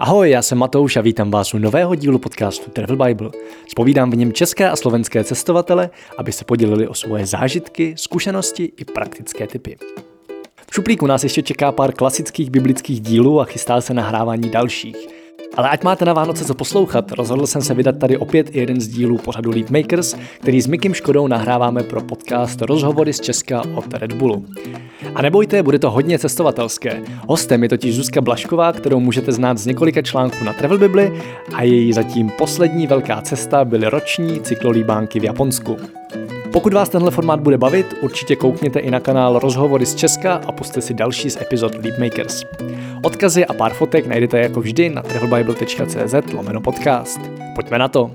Ahoj, já jsem Matouš a vítám vás u nového dílu podcastu Travel Bible. Spovídám v něm české a slovenské cestovatele, aby se podělili o svoje zážitky, zkušenosti i praktické typy. V šuplíku nás ještě čeká pár klasických biblických dílů a chystá se nahrávání dalších. Ale ať máte na Vánoce co poslouchat, rozhodl jsem se vydat tady opět jeden z dílů pořadu Lead Makers, který s Mikim Škodou nahráváme pro podcast Rozhovory z Česka od Red Bullu. A nebojte, bude to hodně cestovatelské. Hostem je totiž Zuzka Blašková, kterou můžete znát z několika článků na Travel Bibli a její zatím poslední velká cesta byly roční cyklolíbánky v Japonsku. Pokud vás tenhle formát bude bavit, určitě koukněte i na kanál Rozhovory z Česka a puste si další z epizod Leapmakers. Odkazy a pár fotek najdete jako vždy na travelbible.cz lomeno podcast. Pojďme na to!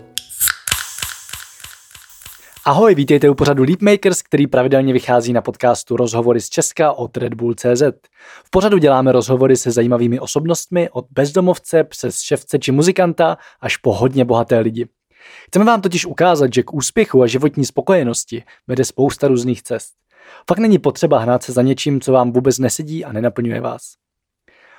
Ahoj, vítejte u pořadu Leapmakers, který pravidelně vychází na podcastu Rozhovory z Česka od Red Bull CZ. V pořadu děláme rozhovory se zajímavými osobnostmi od bezdomovce přes ševce či muzikanta až po hodně bohaté lidi. Chceme vám totiž ukázat, že k úspěchu a životní spokojenosti vede spousta různých cest. Fakt není potřeba hnát se za něčím, co vám vůbec nesedí a nenaplňuje vás.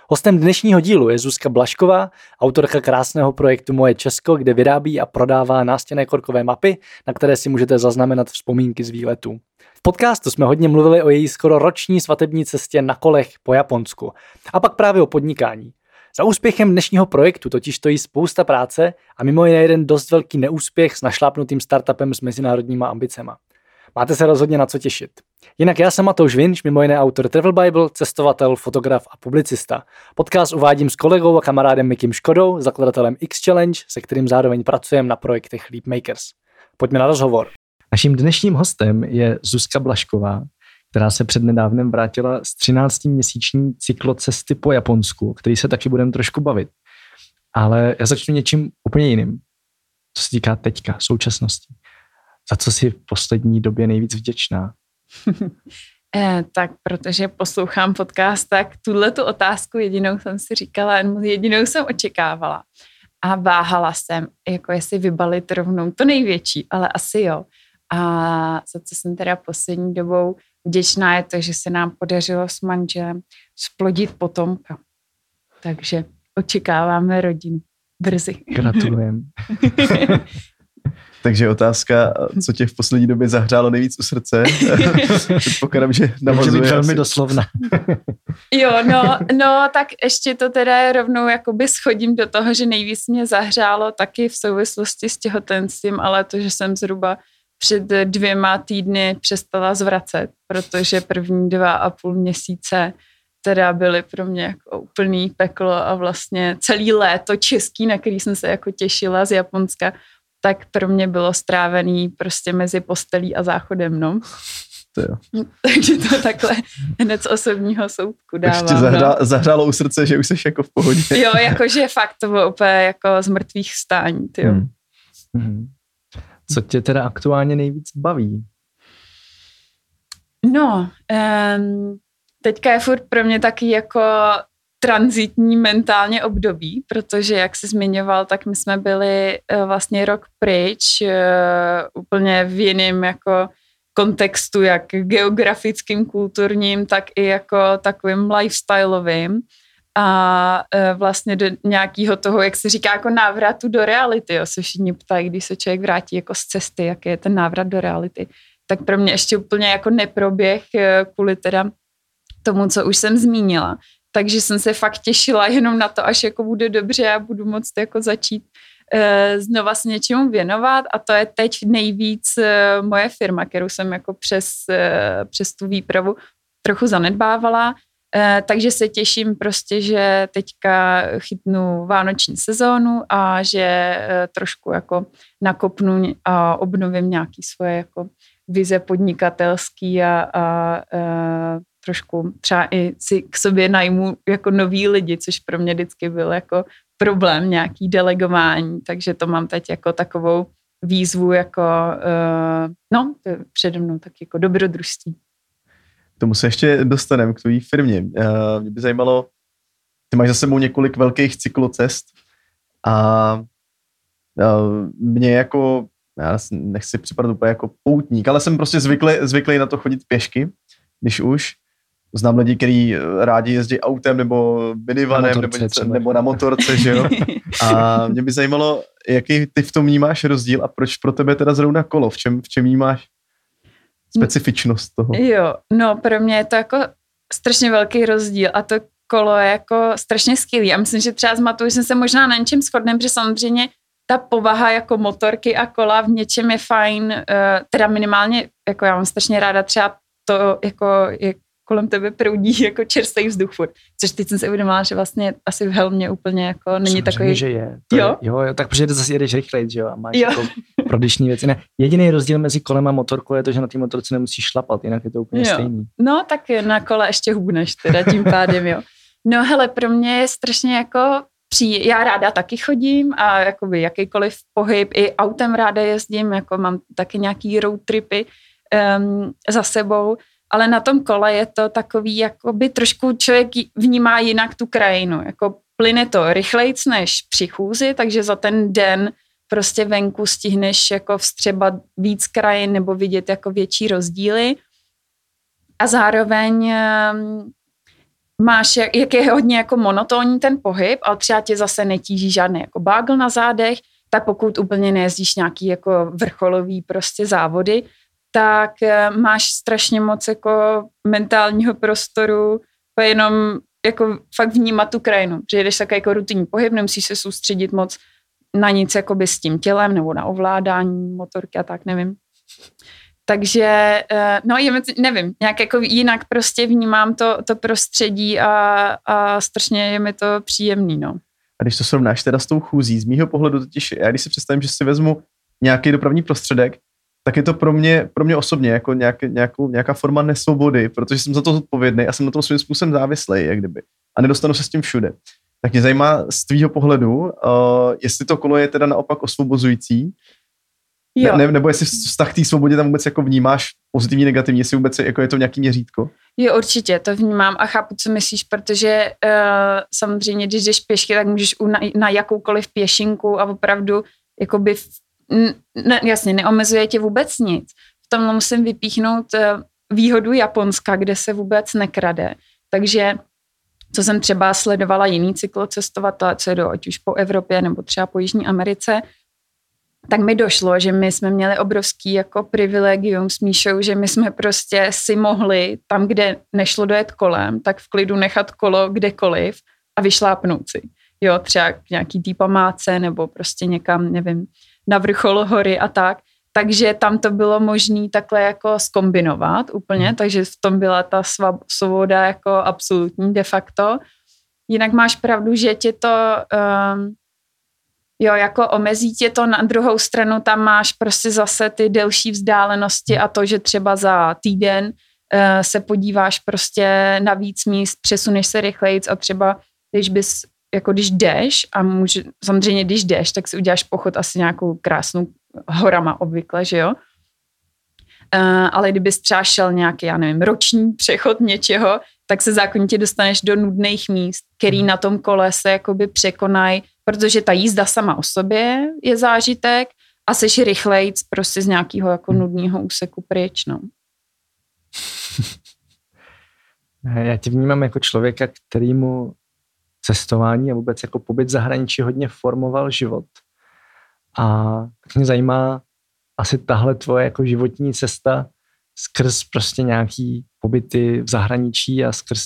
Hostem dnešního dílu je Zuzka Blašková, autorka krásného projektu Moje Česko, kde vyrábí a prodává nástěné korkové mapy, na které si můžete zaznamenat vzpomínky z výletů. V podcastu jsme hodně mluvili o její skoro roční svatební cestě na kolech po Japonsku a pak právě o podnikání. Za úspěchem dnešního projektu totiž stojí spousta práce a mimo jiné jeden dost velký neúspěch s našlápnutým startupem s mezinárodníma ambicema. Máte se rozhodně na co těšit. Jinak já jsem Matouš Vinč, mimo jiné autor Travel Bible, cestovatel, fotograf a publicista. Podcast uvádím s kolegou a kamarádem Mikim Škodou, zakladatelem X Challenge, se kterým zároveň pracujeme na projektech Leap Makers. Pojďme na rozhovor. Naším dnešním hostem je Zuzka Blašková, která se přednedávnem vrátila z 13-měsíční cyklocesty po Japonsku, který se taky budeme trošku bavit. Ale já začnu něčím úplně jiným, co se týká teďka, současnosti. Za co si v poslední době nejvíc vděčná? eh, tak protože poslouchám podcast, tak tuhle tu otázku jedinou jsem si říkala, jedinou jsem očekávala. A váhala jsem, jako jestli vybalit rovnou to největší, ale asi jo. A za co jsem teda poslední dobou vděčná je to, že se nám podařilo s manželem splodit potomka. Takže očekáváme rodinu brzy. Gratulujeme. Takže otázka, co tě v poslední době zahřálo nejvíc u srdce? Předpokládám, že navazuje Může velmi doslovna. jo, no, no, tak ještě to teda rovnou jakoby schodím do toho, že nejvíc mě zahřálo taky v souvislosti s těhotenstvím, ale to, že jsem zhruba před dvěma týdny přestala zvracet, protože první dva a půl měsíce teda byly pro mě jako úplný peklo a vlastně celý léto český, na který jsem se jako těšila z Japonska, tak pro mě bylo strávený prostě mezi postelí a záchodem, no. To jo. Takže to takhle hned z osobního soudku dávám. Ještě zahra, no. zahrálo u srdce, že už jsi jako v pohodě. Jo, jakože fakt to bylo úplně jako z mrtvých stání, ty Hmm. Hmm. Co tě teda aktuálně nejvíc baví? No, um, teďka je furt pro mě taky jako transitní mentálně období, protože jak jsi zmiňoval, tak my jsme byli uh, vlastně rok pryč, uh, úplně v jiném jako kontextu, jak geografickým, kulturním, tak i jako takovým lifestyleovým a e, vlastně do nějakého toho, jak se říká, jako návratu do reality, jo, se všichni ptají, když se člověk vrátí jako z cesty, jaký je ten návrat do reality. Tak pro mě ještě úplně jako neproběh e, kvůli teda tomu, co už jsem zmínila. Takže jsem se fakt těšila jenom na to, až jako bude dobře a budu moct jako začít e, znova se něčemu věnovat a to je teď nejvíc moje firma, kterou jsem jako přes, přes tu výpravu trochu zanedbávala takže se těším prostě, že teďka chytnu vánoční sezónu a že eh, trošku jako nakopnu a obnovím nějaký svoje jako vize podnikatelský a, a, a eh, trošku třeba i si k sobě najmu jako noví lidi, což pro mě vždycky byl jako problém nějaký delegování, takže to mám teď jako takovou výzvu jako, no, to je přede mnou tak jako dobrodružství tomu se ještě dostaneme k tvojí firmě. Uh, mě by zajímalo, ty máš za sebou několik velkých cyklocest a uh, mě jako, já nechci připadat úplně jako poutník, ale jsem prostě zvyklý, zvyklý na to chodit pěšky, když už. znám lidi, kteří rádi jezdí autem nebo minivanem nebo, něco, nebo na motorce, že jo. A mě by zajímalo, jaký ty v tom vnímáš rozdíl a proč pro tebe teda zrovna kolo, v čem, v čem vnímáš specifičnost toho? Jo, no pro mě je to jako strašně velký rozdíl a to kolo je jako strašně skvělý. A myslím, že třeba z Matu jsme se možná na něčem shodneme, protože samozřejmě ta povaha jako motorky a kola v něčem je fajn, uh, teda minimálně, jako já mám strašně ráda třeba to, jako, jak kolem tebe proudí jako čerstvý vzduch furt. Což teď jsem si uvědomila, že vlastně asi v helmě úplně jako není Samozřejmě, takový... že je. To jo? je. Jo, jo, tak protože zase jedeš rychleji, že jo, a máš Jo. jako prodyšní věci. Ne, jediný rozdíl mezi kolem a motorkou je to, že na té motorce nemusíš šlapat, jinak je to úplně Jo. stejný. No, tak na kole ještě hubneš teda tím pádem, jo. No hele, pro mě je strašně jako pří... Já ráda taky chodím a jakoby jakýkoliv pohyb, i autem ráda jezdím, jako mám taky nějaký road tripy um, za sebou, ale na tom kole je to takový, jakoby trošku člověk vnímá jinak tu krajinu, jako plyne to rychlejc než při chůzi, takže za ten den prostě venku stihneš jako vstřebat víc krajin nebo vidět jako větší rozdíly. A zároveň ehm, máš, jak je hodně jako monotónní ten pohyb, ale třeba tě zase netíží žádný jako bágl na zádech, tak pokud úplně nejezdíš nějaký jako vrcholový prostě závody, tak eh, máš strašně moc jako mentálního prostoru to je jenom jako fakt vnímat tu krajinu, že jedeš takový jako rutinní pohyb, nemusíš se soustředit moc na nic jakoby s tím tělem nebo na ovládání motorky a tak, nevím. Takže, eh, no, nevím, nějak jako jinak prostě vnímám to, to prostředí a, a strašně je mi to příjemný, no. A když to srovnáš teda s tou chůzí, z mýho pohledu totiž, já když si představím, že si vezmu nějaký dopravní prostředek, tak je to pro mě, pro mě osobně jako nějak, nějakou, nějaká forma nesvobody, protože jsem za to zodpovědný a jsem na tom svým způsobem závislý, jak kdyby. A nedostanu se s tím všude. Tak mě zajímá z tvýho pohledu, uh, jestli to kolo je teda naopak osvobozující, Jo. ne, nebo jestli vztah té svobodě tam vůbec jako vnímáš pozitivní, negativní, jestli vůbec jako je to nějaký měřítko. Jo, určitě, to vnímám a chápu, co myslíš, protože uh, samozřejmě, když jdeš pěšky, tak můžeš na, na jakoukoliv pěšinku a opravdu jakoby, ne, jasně, neomezuje tě vůbec nic. V tom musím vypíchnout uh, výhodu Japonska, kde se vůbec nekrade. Takže co jsem třeba sledovala jiný cyklocestovatele, co jedou ať už po Evropě nebo třeba po Jižní Americe, tak mi došlo, že my jsme měli obrovský jako privilegium s Míšou, že my jsme prostě si mohli tam, kde nešlo dojet kolem, tak v klidu nechat kolo kdekoliv a vyšlápnout si. Jo, třeba k nějaký památce nebo prostě někam, nevím, na vrchol hory a tak. Takže tam to bylo možné takhle jako skombinovat úplně, Hmm. takže v tom byla ta svoboda jako absolutní de facto. Jinak máš pravdu, že tě to um, Jo, jako omezí tě to na druhou stranu, tam máš prostě zase ty delší vzdálenosti a to, že třeba za týden uh, se podíváš prostě na víc míst, přesuneš se rychlejc a třeba když bys, jako když jdeš a může, samozřejmě když jdeš, tak si uděláš pochod asi nějakou krásnou horama obvykle, že jo? Uh, ale kdybys třeba šel nějaký, já nevím, roční přechod něčeho, tak se zákonitě dostaneš do nudných míst, který na tom kole se jakoby překonají, protože ta jízda sama o sobě je zážitek a seš rychlejc prostě z nějakého jako nudného úseku pryč, no. Já tě vnímám jako člověka, kterýmu cestování a vůbec jako pobyt v zahraničí hodně formoval život. A tak mě zajímá asi tahle tvoje jako životní cesta skrz prostě nějaký pobyty v zahraničí a skrz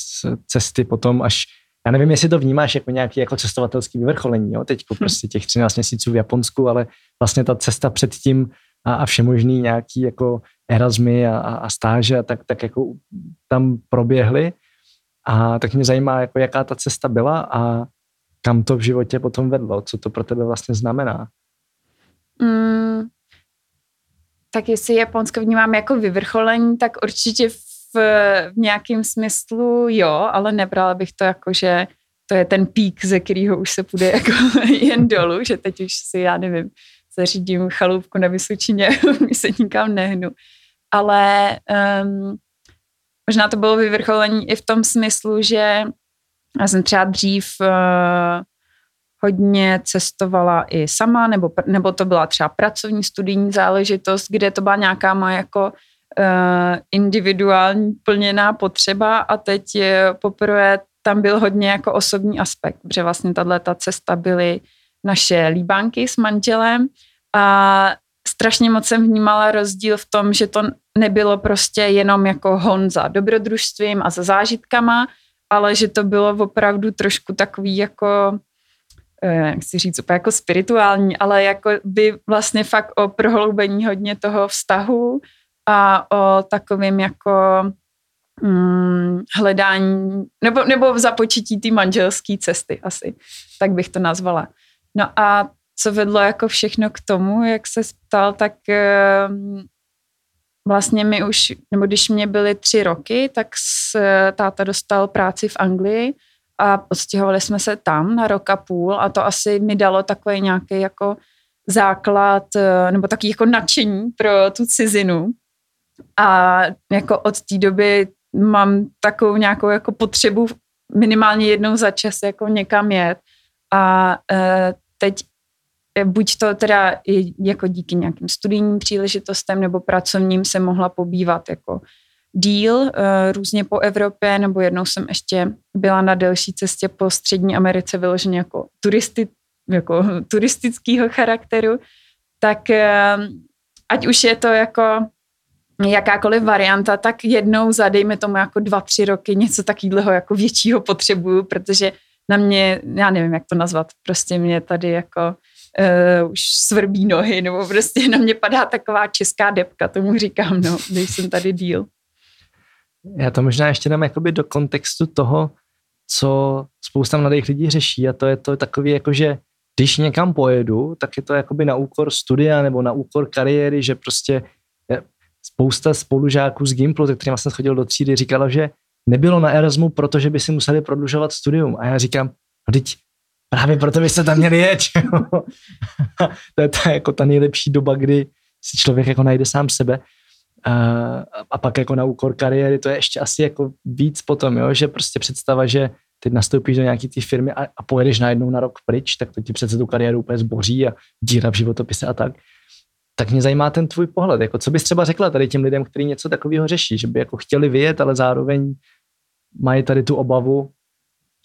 cesty potom až, já nevím, jestli to vnímáš jako nějaký jako cestovatelský vyvrcholení, jo, teď prostě těch 13 měsíců v Japonsku, ale vlastně ta cesta předtím a, a všemožný nějaký jako Erasmy a, a, a stáže a tak, tak jako tam proběhly. A tak mě zajímá, jako jaká ta cesta byla a kam to v životě potom vedlo, co to pro tebe vlastně znamená. Mm, tak jestli Japonsko vnímám jako vyvrcholení, tak určitě v, v nějakém smyslu jo, ale nebrala bych to jako, že to je ten pík, ze kterého už se půjde jako jen dolů, že teď už si, já nevím, zařídím chalupku na Vysočině, už se nikam nehnu. Ale um, možná to bylo vyvrcholení i v tom smyslu, že já jsem třeba dřív uh, hodně cestovala i sama, nebo, nebo to byla třeba pracovní studijní záležitost, kde to byla nějaká moje jako individuální plněná potřeba a teď poprvé tam byl hodně jako osobní aspekt, protože vlastně tahle ta cesta byly naše líbánky s manželem a strašně moc jsem vnímala rozdíl v tom, že to nebylo prostě jenom jako hon za dobrodružstvím a za zážitkama, ale že to bylo opravdu trošku takový jako eh, jak si říct, úplně jako spirituální, ale jako by vlastně fakt o prohloubení hodně toho vztahu a o takovým jako mm, hledání, nebo, nebo v započetí té manželské cesty asi, tak bych to nazvala. No a co vedlo jako všechno k tomu, jak se ptal, tak ehm, vlastně mi už, nebo když mě byly tři roky, tak s, táta dostal práci v Anglii a odstěhovali jsme se tam na rok a půl a to asi mi dalo takový nějaký jako základ eh, nebo taky jako nadšení pro tu cizinu. A jako od té doby mám takovou nějakou jako potřebu minimálně jednou za čas jako někam jet. A e, teď buď to teda jako díky nějakým studijním příležitostem nebo pracovním se mohla pobývat jako díl e, různě po Evropě, nebo jednou jsem ještě byla na delší cestě po Střední Americe vyloženě jako, turisty, jako turistického charakteru, tak e, ať už je to jako jakákoliv varianta, tak jednou za, dejme tomu, jako dva, tři roky něco takového jako většího potřebuju, protože na mě, já nevím, jak to nazvat, prostě mě tady jako uh, už svrbí nohy, nebo prostě na mě padá taková česká depka, tomu říkám, no, když jsem tady díl. Já to možná ještě dám jakoby do kontextu toho, co spousta mladých lidí řeší a to je to takový jako, že když někam pojedu, tak je to jakoby na úkor studia nebo na úkor kariéry, že prostě spousta spolužáků z Gimplu, se kterým jsem chodil do třídy, říkalo, že nebylo na Erasmu, protože by si museli prodlužovat studium. A já říkám, no teď právě proto byste tam měli jet. to je ta, jako ta nejlepší doba, kdy si člověk jako najde sám sebe. A, a pak jako na úkor kariéry, to je ještě asi jako víc potom, jo? že prostě představa, že teď nastoupíš do nějaký té firmy a, a pojedeš najednou na rok pryč, tak to ti přece tu kariéru úplně zboří a díra v životopise a tak tak mě zajímá ten tvůj pohled. Jako, co bys třeba řekla tady těm lidem, kteří něco takového řeší, že by jako chtěli vyjet, ale zároveň mají tady tu obavu,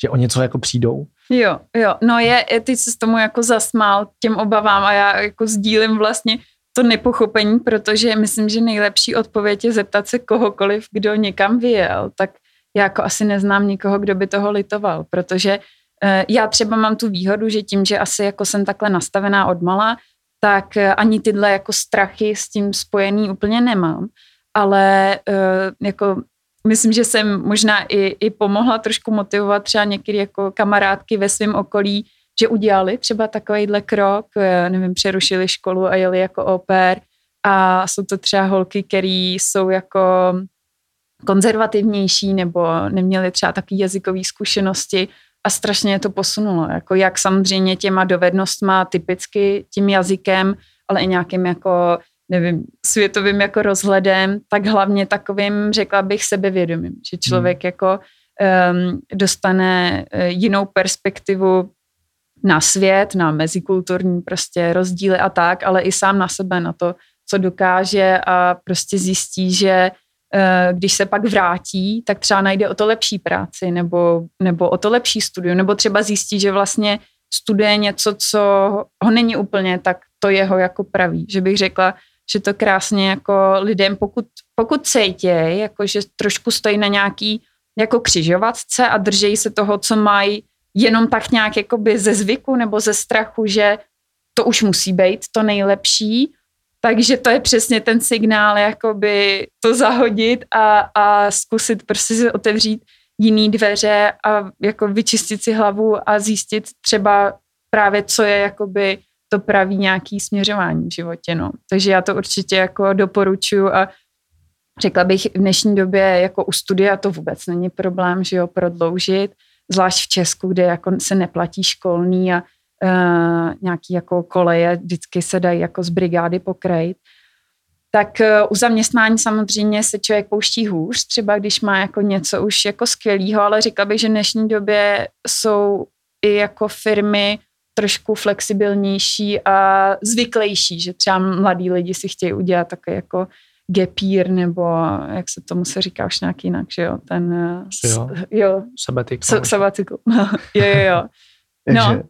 že o něco jako přijdou? Jo, jo, no je, ty jsi tomu jako zasmál těm obavám a já jako sdílím vlastně to nepochopení, protože myslím, že nejlepší odpověď je zeptat se kohokoliv, kdo někam vyjel, tak já jako asi neznám nikoho, kdo by toho litoval, protože uh, já třeba mám tu výhodu, že tím, že asi jako jsem takhle nastavená odmala, tak eh, ani tyhle jako strachy s tím spojený úplně nemám. Ale uh, jako myslím, že jsem možná i, i pomohla trošku motivovat třeba některé jako kamarádky ve svém okolí, že udělali třeba takovýhle krok, eh, nevím, přerušili školu a jeli jako oper a jsou to třeba holky, které jsou jako konzervativnější nebo neměly třeba takové jazykové zkušenosti a strašně to posunulo, jako jak samozřejmě těma dovednostma, typicky tím jazykem, ale i nějakým jako, nevím, světovým jako rozhledem, tak hlavně takovým, řekla bych, sebevědomím, že člověk hmm. jako um, dostane uh, jinou perspektivu na svět, na mezikulturní prostě rozdíly a tak, ale i sám na sebe, na to, co dokáže a prostě zjistí, že Eh, když se pak vrátí, tak třeba najde o to lepší práci nebo, nebo o to lepší studium, nebo třeba zjistí, že vlastně studuje něco, co ho není úplně tak to jeho jako praví. Že bych řekla, že to krásně jako lidem, pokud, pokud cítějí, jako že trošku stojí na nějaký jako křižovatce a držejí se toho, co mají jenom tak nějak jakoby ze zvyku nebo ze strachu, že to už musí být to nejlepší, takže to je přesně ten signál, jakoby to zahodit a, a zkusit prostě si otevřít jiný dveře a jako vyčistit si hlavu a zjistit třeba právě, co je jakoby to pravý nějaký směřování v životě. No. Takže já to určitě jako doporučuji a řekla bych v dnešní době jako u studia to vůbec není problém, že jo, prodloužit, zvlášť v Česku, kde jako se neplatí školní a uh, nějaký jako koleje vždycky se dají jako z brigády pokrejt. Tak uh, u zaměstnání samozřejmě se člověk pouští hůř, třeba když má jako něco už jako skvělého, ale říkala bych, že v dnešní době jsou i jako firmy trošku flexibilnější a zvyklejší, že třeba mladí lidi si chtějí udělat také jako gepír, nebo jak se tomu se říká už nějak jinak, že jo, ten... eh, Jo. jo Sabbatical. sa- sabbatical. jo, jo, jo. No.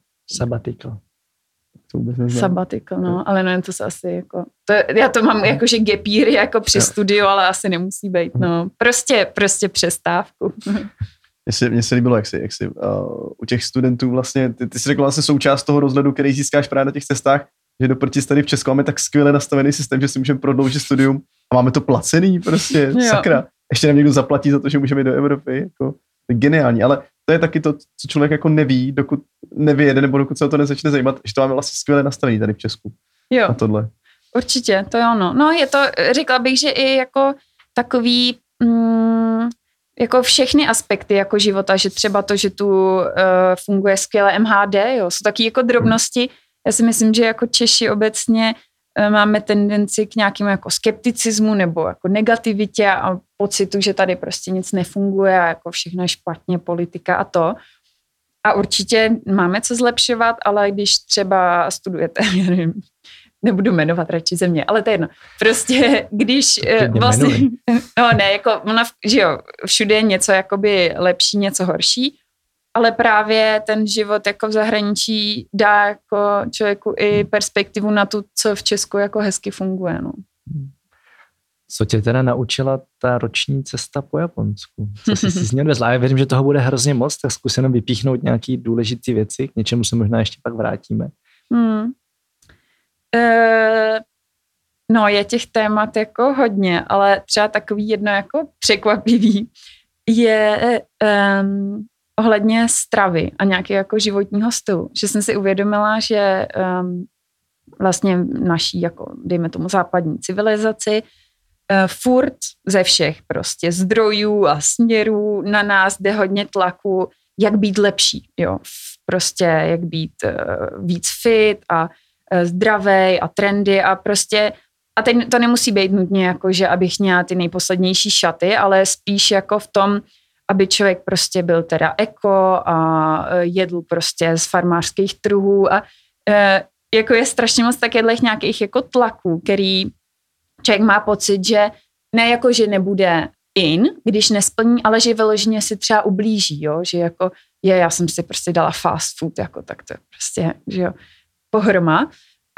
To vůbec neznám. Sabbatical, no, ale no, to se asi jako, to, já to mám jako, že gepír je jako při Jo. studiu, ale asi nemusí být, no, prostě, prostě přestávku. Mně se, mně se líbilo, jak jsi, jak jsi uh, u těch studentů vlastně, ty, ty jsi řekl vlastně součást toho rozhledu, který získáš právě na těch cestách, že do proti tady v Česku máme tak skvěle nastavený systém, že si můžeme prodloužit studium a máme to placený prostě, Jo. sakra. Ještě nám někdo zaplatí za to, že můžeme jít do Evropy, jako, to je geniální, ale to je taky to, co člověk jako neví, dokud nevyjede, nebo dokud se o to nezačne zajímat, že to máme vlastně skvěle nastavený tady v Česku. Jo. A tohle. Určitě, to je ono. No je to, řekla bych, že i jako takový, mm, jako všechny aspekty jako života, že třeba to, že tu uh, funguje skvěle MHD, jo, jsou taky jako drobnosti. Já si myslím, že jako Češi obecně uh, máme tendenci k nějakému jako skepticismu nebo jako negativitě a pocitu, že tady prostě nic nefunguje a jako všechno je špatně, politika a to. A určitě máme co zlepšovat, ale když třeba studujete, nevím, nebudu jmenovat radši země, ale to je jedno. Prostě když Klidně vlastně, jmenuj. no ne, jako ona, že jo, všude je něco jakoby lepší, něco horší, ale právě ten život jako v zahraničí dá jako člověku i perspektivu na to, co v Česku jako hezky funguje, no. Co tě teda naučila ta roční cesta po Japonsku? Co jsi si z ní odvezla? Já věřím, že toho bude hrozně moc, tak zkus jenom vypíchnout nějaký důležité věci, k něčemu se možná ještě pak vrátíme. Hmm. E, no, je těch témat jako hodně, ale třeba takový jedno jako překvapivý je um, ohledně stravy a nějakého jako životního stylu. Že jsem si uvědomila, že um, vlastně naší, jako dejme tomu západní civilizaci, uh, furt ze všech prostě zdrojů a směrů na nás jde hodně tlaku, jak být lepší, jo, prostě jak být uh, víc fit a uh, zdravej a trendy a prostě a teď to nemusí být nutně jako, že abych měla ty nejposlednější šaty, ale spíš jako v tom, aby člověk prostě byl teda eko a eh, jedl prostě z farmářských trhů a e, jako je strašně moc takových nějakých jako tlaků, který člověk má pocit, že ne jako, že nebude in, když nesplní, ale že vyloženě si třeba ublíží, jo? že jako je, já jsem si prostě dala fast food, jako tak to je prostě, že jo, pohroma.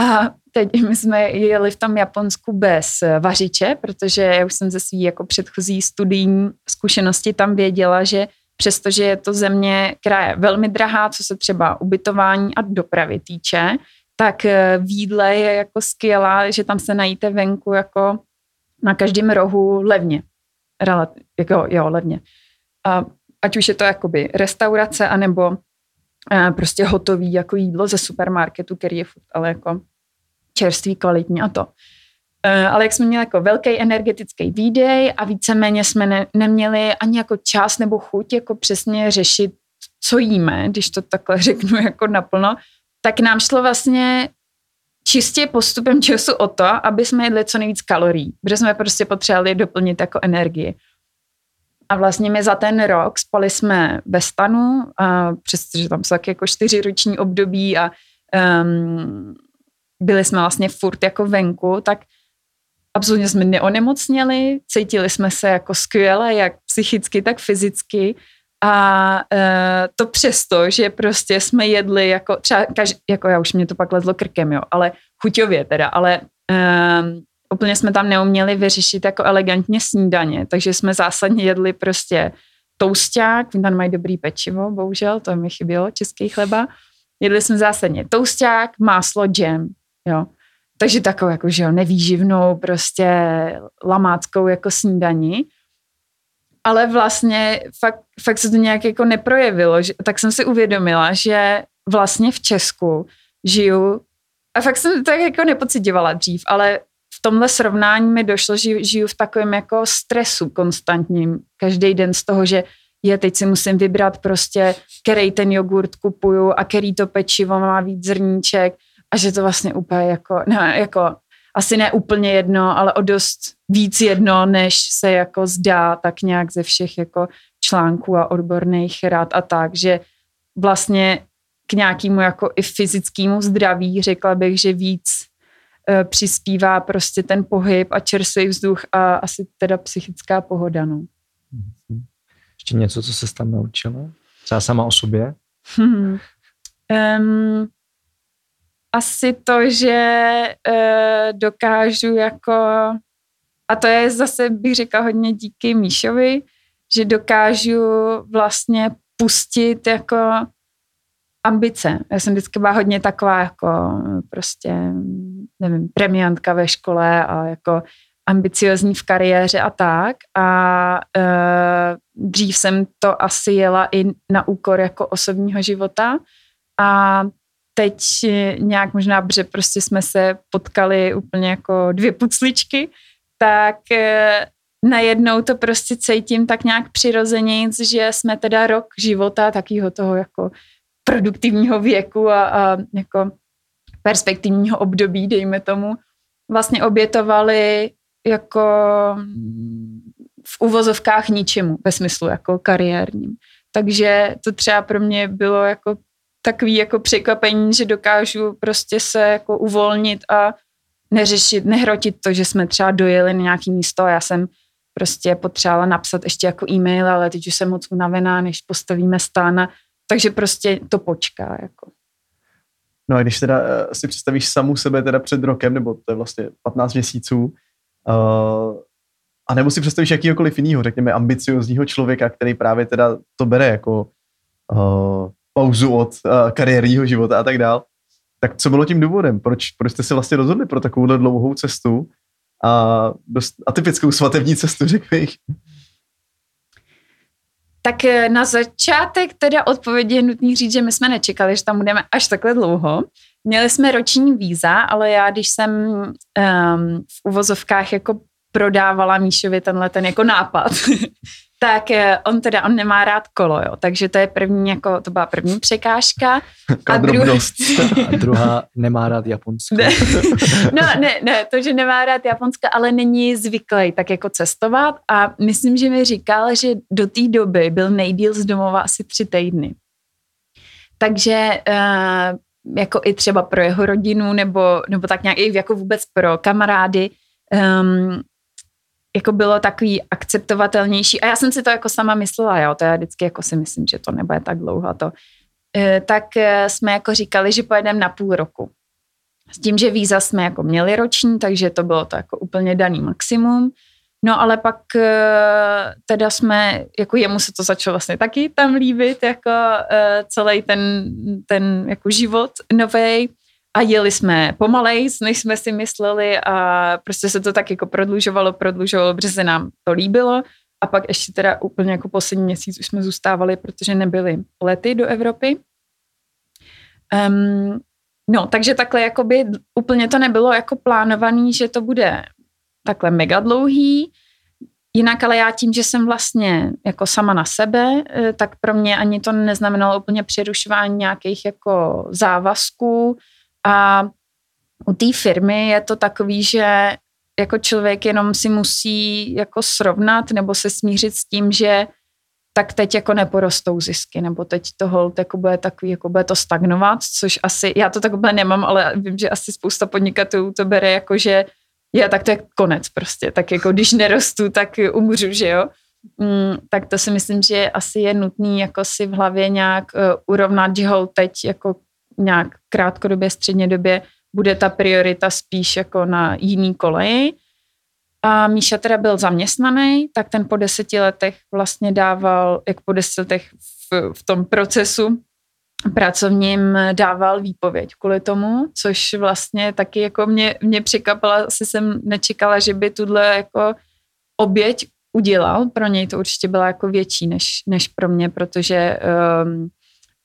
A teď my jsme jeli v tom Japonsku bez vařiče, protože já už jsem ze svý jako předchozí studijní zkušenosti tam věděla, že přestože je to země, která je velmi drahá, co se třeba ubytování a dopravy týče, tak eh, v jídle je jako skvělá, že tam se najíte venku jako na každém rohu levně. Relativ, jako, jo, levně. A ať už je to jakoby restaurace, anebo prostě hotový jako jídlo ze supermarketu, který je furt, ale jako čerstvý, kvalitní a to. Eh, Ale jak jsme měli jako velký energetický výdej a víceméně jsme ne, neměli ani jako čas nebo chuť jako přesně řešit, co jíme, když to takhle řeknu jako naplno, tak nám šlo vlastně čistě postupem času o to, aby jsme jedli co nejvíc kalorií, protože jsme prostě potřebovali doplnit jako energii. A vlastně my za ten rok spali jsme ve stanu, a přestože tam jsou jako čtyři roční období a um, byli jsme vlastně furt jako venku, tak absolutně jsme neonemocněli, cítili jsme se jako skvěle, jak psychicky, tak fyzicky. A e, to přesto, že prostě jsme jedli jako třeba, kaž, jako já už mě to pak lezlo krkem, jo, ale chuťově teda, ale e, úplně jsme tam neuměli vyřešit jako elegantně snídaně, takže jsme zásadně jedli prostě tousták, tam mají dobrý pečivo, bohužel, to mi chybělo, český chleba. Jedli jsme zásadně tousták, máslo, džem, jo. Takže takovou jako, že jo, nevýživnou, prostě lamáckou jako snídaní. Ale vlastně fakt, fakt se to nějak jako neprojevilo, že, tak jsem si uvědomila, že vlastně v Česku žiju, a fakt jsem to tak jako nepocitovala dřív, ale tomhle srovnání mi došlo, že žiju v takovém jako stresu konstantním, každý den z toho, že je, teď si musím vybrat prostě, který ten jogurt kupuju a který to pečivo má víc zrníček a že to vlastně úplně jako, ne, jako asi ne úplně jedno, ale o dost víc jedno, než se jako zdá tak nějak ze všech jako článků a odborných rád a tak, že vlastně k nějakému jako i fyzickému zdraví řekla bych, že víc přispívá prostě ten pohyb a čerstvý vzduch a asi teda psychická pohoda, no. Ještě něco, co se tam naučila? Třeba sama o sobě? Hmm. Um, asi to, že uh, dokážu jako, a to je zase, bych řekla, hodně díky Míšovi, že dokážu vlastně pustit jako ambice. Já jsem vždycky byla hodně taková jako prostě, nevím, premiantka ve škole a jako ambiciozní v kariéře a tak. A e, dřív jsem to asi jela i na úkor jako osobního života. A teď nějak možná, protože prostě jsme se potkali úplně jako dvě pucličky, tak e, najednou to prostě cítím tak nějak přirozeně, že jsme teda rok života takého toho jako produktivního věku a, a jako perspektivního období, dejme tomu, vlastně obětovali jako v uvozovkách ničemu, ve smyslu jako kariérním. Takže to třeba pro mě bylo jako takový jako překvapení, že dokážu prostě se jako uvolnit a neřešit, nehrotit to, že jsme třeba dojeli na nějaký místo a já jsem prostě potřebovala napsat ještě jako e-mail, ale teď už jsem moc unavená, než postavíme stána, takže prostě to počká. Jako. No a když teda uh, si představíš samu sebe teda před rokem, nebo to je vlastně 15 měsíců, uh, a nebo si představíš jakýkoliv jiného, řekněme ambiciozního člověka, který právě teda to bere jako uh, pauzu od uh, kariérního života a tak dál, tak co bylo tím důvodem? Proč, proč jste se vlastně rozhodli pro takovou dlouhou cestu a dost atypickou svatební cestu, řekl bych? Tak eh, na začátek teda odpovědi je nutný říct, že my jsme nečekali, že tam budeme až takhle dlouho. Měli jsme roční víza, ale já, když jsem um, v uvozovkách jako prodávala Míšovi tenhle ten jako nápad, tak eh, on teda, on nemá rád kolo, jo, takže to je první, jako, to byla první překážka. A, druhá, a druhá nemá rád Japonsko. Ne, no ne, ne, to, že nemá rád Japonsko, ale není zvyklý tak jako cestovat a myslím, že mi říkal, že do té doby byl nejdíl z domova asi tři týdny. Takže uh, jako i třeba pro jeho rodinu nebo, nebo tak nějak i jako vůbec pro kamarády um, jako bylo takový akceptovatelnější. A já jsem si to jako sama myslela, jo, to já vždycky jako si myslím, že to nebude tak dlouho to. E, tak e, jsme jako říkali, že pojedeme na půl roku. S tím, že víza jsme jako měli roční, takže to bylo to jako úplně daný maximum. No ale pak e, teda jsme, jako jemu se to začalo vlastně taky tam líbit, jako celý ten, ten jako život novej a jeli jsme pomalej, než jsme si mysleli a prostě se to tak jako prodlužovalo, prodlužovalo, protože se nám to líbilo. A pak ještě teda úplně jako poslední měsíc už jsme zůstávali, protože nebyly lety do Evropy. Um, no, takže takhle jakoby úplně to nebylo jako plánovaný, že to bude takhle mega dlouhý, Jinak ale já tím, že jsem vlastně jako sama na sebe, eh, tak pro mě ani to neznamenalo úplně přerušování nějakých jako závazků, a u té firmy je to takový, že jako člověk jenom si musí jako srovnat nebo se smířit s tím, že tak teď jako neporostou zisky, nebo teď to hold jako bude takový, jako bude to stagnovat, což asi, já to takhle nemám, ale vím, že asi spousta podnikatelů to bere jako, že je, tak to je konec prostě, tak jako když nerostu, tak umřu, že jo. Mm, tak to si myslím, že asi je nutný jako si v hlavě nějak uh, urovnat, že hold teď jako nějak krátkodobě, středně době bude ta priorita spíš jako na jiný koleji. A Míša teda byl zaměstnaný, tak ten po deseti letech vlastně dával, jak po deseti letech v, v tom procesu pracovním dával výpověď kvůli tomu, což vlastně taky jako mě, mě překvapila, asi jsem nečekala, že by tuhle jako oběť udělal. Pro něj to určitě byla jako větší než, než pro mě, protože um,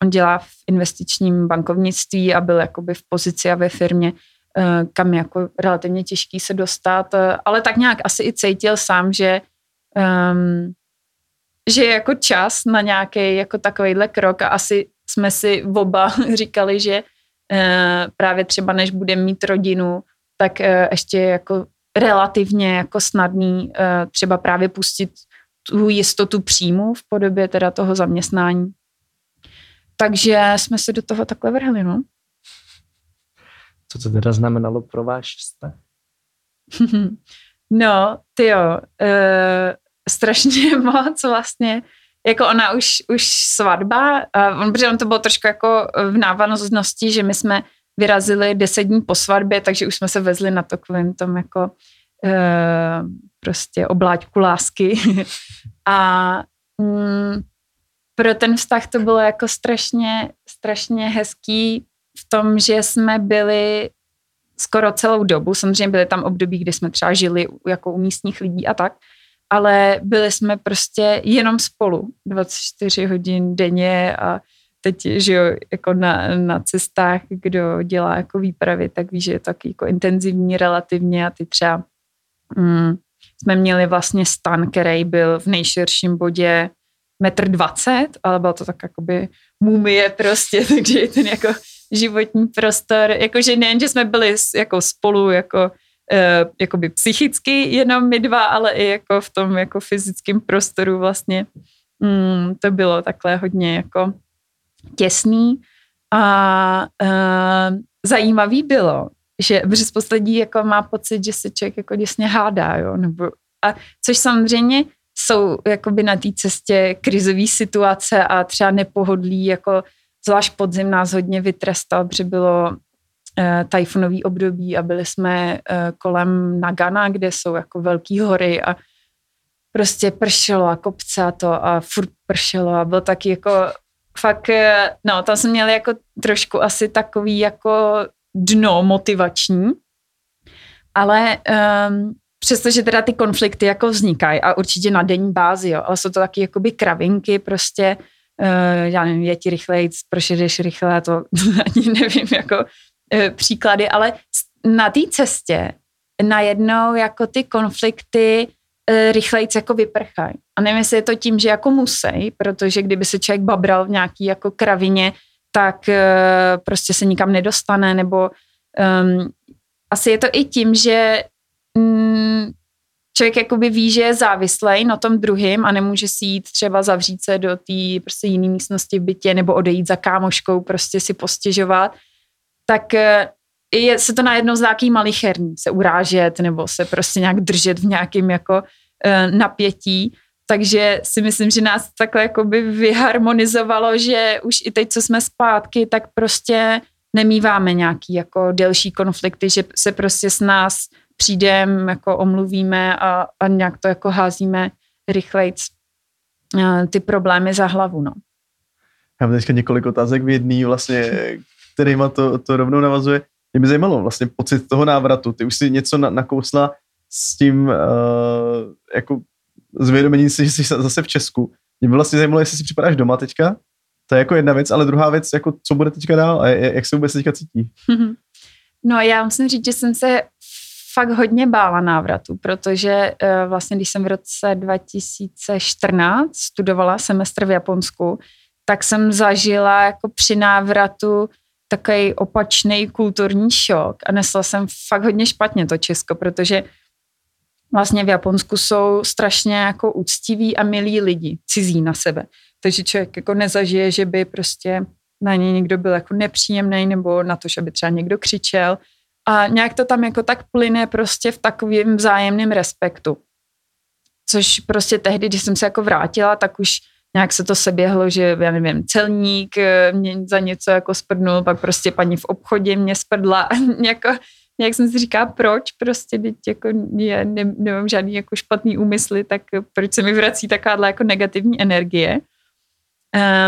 On dělá v investičním bankovnictví a byl jakoby v pozici a ve firmě, eh, kam jako relativně těžký se dostat, eh, ale tak nějak asi i cítil sám, že um, že je jako čas na nějaký jako takovýhle krok a asi jsme si oba říkali, že uh, právě třeba než budeme mít rodinu, tak uh, ještě jako relativně jako snadný uh, třeba právě pustit tu jistotu příjmu v podobě teda toho zaměstnání. Takže jsme se do toho takhle vrhli, no. Co to teda znamenalo pro váš vztah? No, ty jo, uh, strašně moc vlastně. Jako ona už, už svatba, uh, on, protože on to bylo trošku jako v návaznosti, že my jsme vyrazili deset dní po svatbě, takže už jsme se vezli na takovém tom jako uh, prostě obláťku lásky. A mm, pro ten vztah to bylo jako strašně, strašně hezký v tom, že jsme byli skoro celou dobu, samozřejmě byly tam období, kdy jsme třeba žili jako u místních lidí a tak, ale byli jsme prostě jenom spolu 24 hodin denně a teď, že jo, jako na, na cestách, kdo dělá jako výpravy, tak ví, že je to taky jako intenzivní relativně a ty třeba mm, jsme měli vlastně stan, který byl v nejširším bodě metr dvacet, ale bylo to tak jakoby mumie prostě, takže ten jako životní prostor, jakože nejen, že jsme byli jako spolu jako uh, jakoby psychicky jenom my dva, ale i jako v tom jako fyzickém prostoru vlastně mm, to bylo takhle hodně jako těsný. A uh, zajímavý bylo, že přes poslední jako má pocit, že se člověk jako děsně hádá, jo, nebo a což samozřejmě jsou jakoby na té cestě krizové situace a třeba nepohodlí, jako zvlášť podzim nás hodně vytrestal, protože bylo e, tajfunový období a byli jsme e, kolem Nagana, kde jsou jako velký hory a prostě pršelo a kopce a to a furt pršelo a byl taky jako fakt, e, no tam jsme měli jako trošku asi takový jako dno motivační, ale um, přestože teda ty konflikty jako vznikají a určitě na denní bázi, jo, ale jsou to taky jakoby kravinky prostě, uh, já nevím, je ti rychleji, proč jdeš rychle, to ani nevím, jako uh, příklady, ale na té cestě najednou jako ty konflikty uh, rychlejc jako vyprchají. A nevím, jestli je to tím, že jako musí, protože kdyby se člověk babral v nějaký jako kravině, tak uh, prostě se nikam nedostane, nebo um, asi je to i tím, že mm, člověk jakoby ví, že je závislej na tom druhým a nemůže si jít třeba zavřít se do té prostě jiné místnosti v bytě nebo odejít za kámoškou, prostě si postěžovat, tak eh, je, se to najednou zdá jaký malicherný, se urážet nebo se prostě nějak držet v nějakém jako uh, napětí. Takže si myslím, že nás takhle jakoby vyharmonizovalo, že už i teď, co jsme zpátky, tak prostě nemýváme nějaký jako delší konflikty, že se prostě s nás přijdeme, jako omluvíme a, a nějak to jako házíme rychleji eh, ty problémy za hlavu. No. Já mám teďka několik otázek v jedný, vlastně, kterýma to, to rovnou navazuje. Mě by zajímalo vlastně pocit toho návratu. Ty už si něco na, nakousla s tím uh, jako zvědomení si, že jsi zase v Česku. Mě by vlastně zajímalo, jestli si připadáš doma teďka. To je jako jedna věc, ale druhá věc, jako co bude teďka dál a jak se vůbec teďka cítí? No já musím říct, že jsem se fakt hodně bála návratu, protože uh, vlastně, když jsem v roce 2014 studovala semestr v Japonsku, tak jsem zažila jako při návratu takový opačný kulturní šok a nesla jsem fakt hodně špatně to Česko, protože vlastně v Japonsku jsou strašně jako úctiví a milí lidi, cizí na sebe. Takže člověk jako nezažije, že by prostě na ně někdo byl jako nepříjemný nebo na to, že by třeba někdo křičel. A nějak to tam jako tak plyne prostě v takovém vzájemném respektu. Což prostě tehdy, když jsem se jako vrátila, tak už nějak se to seběhlo, že já nevím, celník eh, mě za něco jako sprdnul, pak prostě paní v obchodě mě sprdla jako, nějak jsem si říká, proč prostě, teď jako je, ne, nemám žádný jako špatný úmysly, tak proč se mi vrací takováhle jako negativní energie.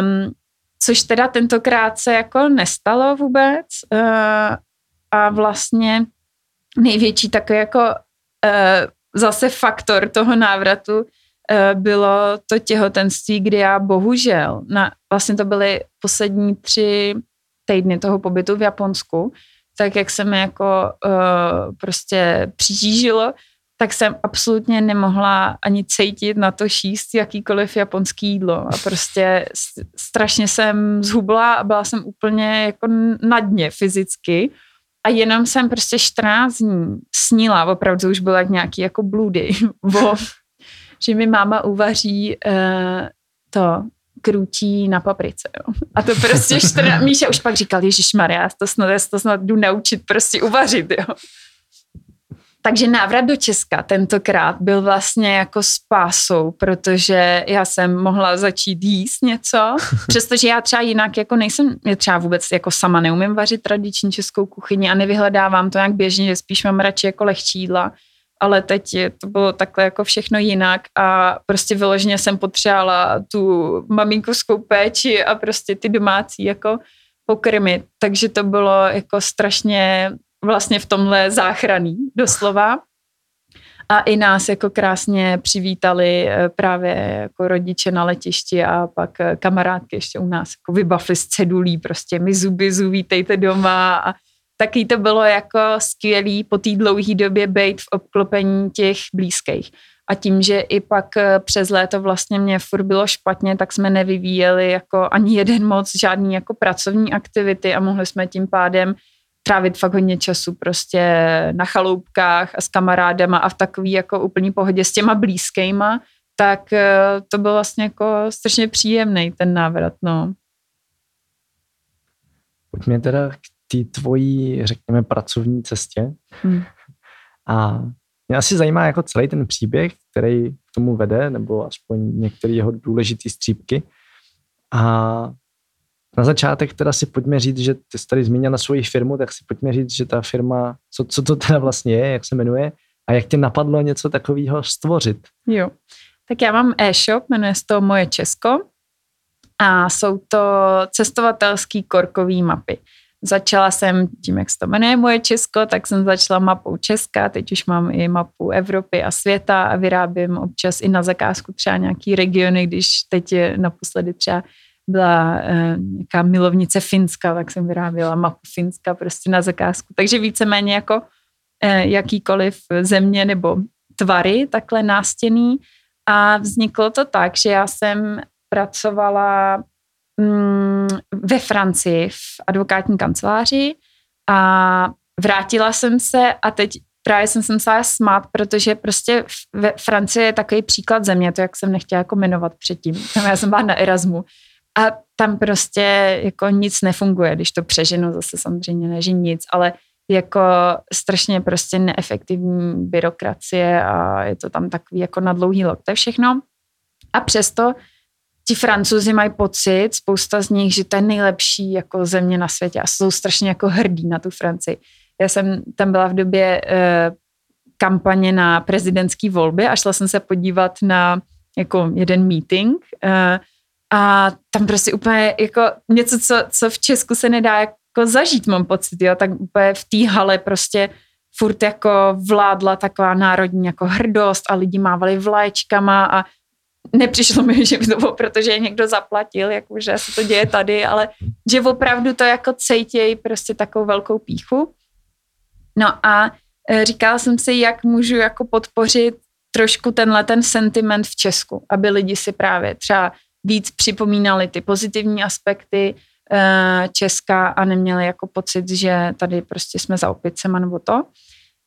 Um, což teda tentokrát se jako nestalo vůbec. Uh, a vlastně největší takový jako uh, zase faktor toho návratu uh, bylo to těhotenství, kdy já bohužel, na, vlastně to byly poslední tři týdny toho pobytu v Japonsku, tak jak se mi jako uh, prostě přitížilo, tak jsem absolutně nemohla ani cítit na to šíst jakýkoliv japonský jídlo. A prostě strašně jsem zhubla a byla jsem úplně jako na dně fyzicky. A jenom jsem prostě 14 dní snila, opravdu už byla nějaký jako bludy, bo, že mi máma uvaří uh, to krutí na paprice. Jo. A to prostě 14, Míša už pak říkal, Ježíš Maria, to snad, to snad jdu naučit prostě uvařit. Jo. Takže návrat do Česka tentokrát byl vlastně jako spásou, protože já jsem mohla začít jíst něco, přestože já třeba jinak jako nejsem, já třeba vůbec jako sama neumím vařit tradiční českou kuchyni a nevyhledávám to nějak běžně, spíš mám radši jako lehčí jídla, ale teď to bylo takhle jako všechno jinak a prostě vyloženě jsem potřebovala tu maminkovskou péči a prostě ty domácí jako pokrmit, takže to bylo jako strašně vlastně v tomhle záchraný doslova. A i nás jako krásně přivítali eh, právě jako rodiče na letišti a pak eh, kamarádky ještě u nás jako vybavili s cedulí, prostě my zuby, vítejte doma a taky to bylo jako skvělý po té dlouhé době být v obklopení těch blízkých. A tím, že i pak eh, přes léto vlastně mě furt bylo špatně, tak jsme nevyvíjeli jako ani jeden moc žádný jako pracovní aktivity a mohli jsme tím pádem trávit fakt hodně času prostě na chaloupkách a s kamarádama a v takový jako úplný pohodě s těma blízkýma, tak eh, to byl vlastně jako strašně příjemný ten návrat, no. Pojďme teda k té tvojí, řekněme, pracovní cestě. Hmm. A mě asi zajímá jako celý ten příběh, který k tomu vede, nebo aspoň některé jeho důležité střípky. A na začátek teda si pojďme říct, že ty jsi tady zmínil na svoji firmu, tak si pojďme říct, že ta firma, co, co to teda vlastně je, jak se jmenuje a jak tě napadlo něco takového stvořit. Jo, tak já mám e-shop, jmenuje se to Moje Česko a jsou to cestovatelský korkový mapy. Začala jsem tím, jak se to jmenuje Moje Česko, tak jsem začala mapou Česka, teď už mám i mapu Evropy a světa a vyrábím občas i na zakázku třeba nějaký regiony, když teď je naposledy třeba byla eh, nějaká milovnice Finska, tak jsem vyráběla mapu Finska prostě na zakázku. Takže víceméně jako eh, jakýkoliv země nebo tvary takhle nástěný. A vzniklo to tak, že já jsem pracovala mm, ve Francii v advokátní kanceláři a vrátila jsem se a teď právě jsem se musela smát, protože prostě ve Francii je takový příklad země, to jak jsem nechtěla jako jmenovat předtím. Já jsem byla na Erasmu a tam prostě jako nic nefunguje, když to přeženu, zase samozřejmě ne, že nic, ale jako strašně prostě neefektivní byrokracie a je to tam takový jako na dlouhý lok, to je všechno. A přesto ti francouzi mají pocit, spousta z nich, že to je nejlepší jako země na světě a jsou strašně jako hrdí na tu Francii. Já jsem tam byla v době eh, kampaně na prezidentské volby a šla jsem se podívat na jako jeden meeting eh, a tam prostě úplně jako něco, co, co v Česku se nedá jako zažít, mám pocit, jo, tak úplně v té hale prostě furt jako vládla taková národní jako hrdost a lidi mávali vlaječkama a nepřišlo mi, že by to bylo, protože je někdo zaplatil, jako že se to děje tady, ale že opravdu to jako cejtějí prostě takovou velkou píchu. No a e, říkala jsem si, jak můžu jako podpořit trošku tenhle ten sentiment v Česku, aby lidi si právě třeba víc připomínali ty pozitivní aspekty uh, Česka a neměli jako pocit, že tady prostě jsme za opicema nebo to.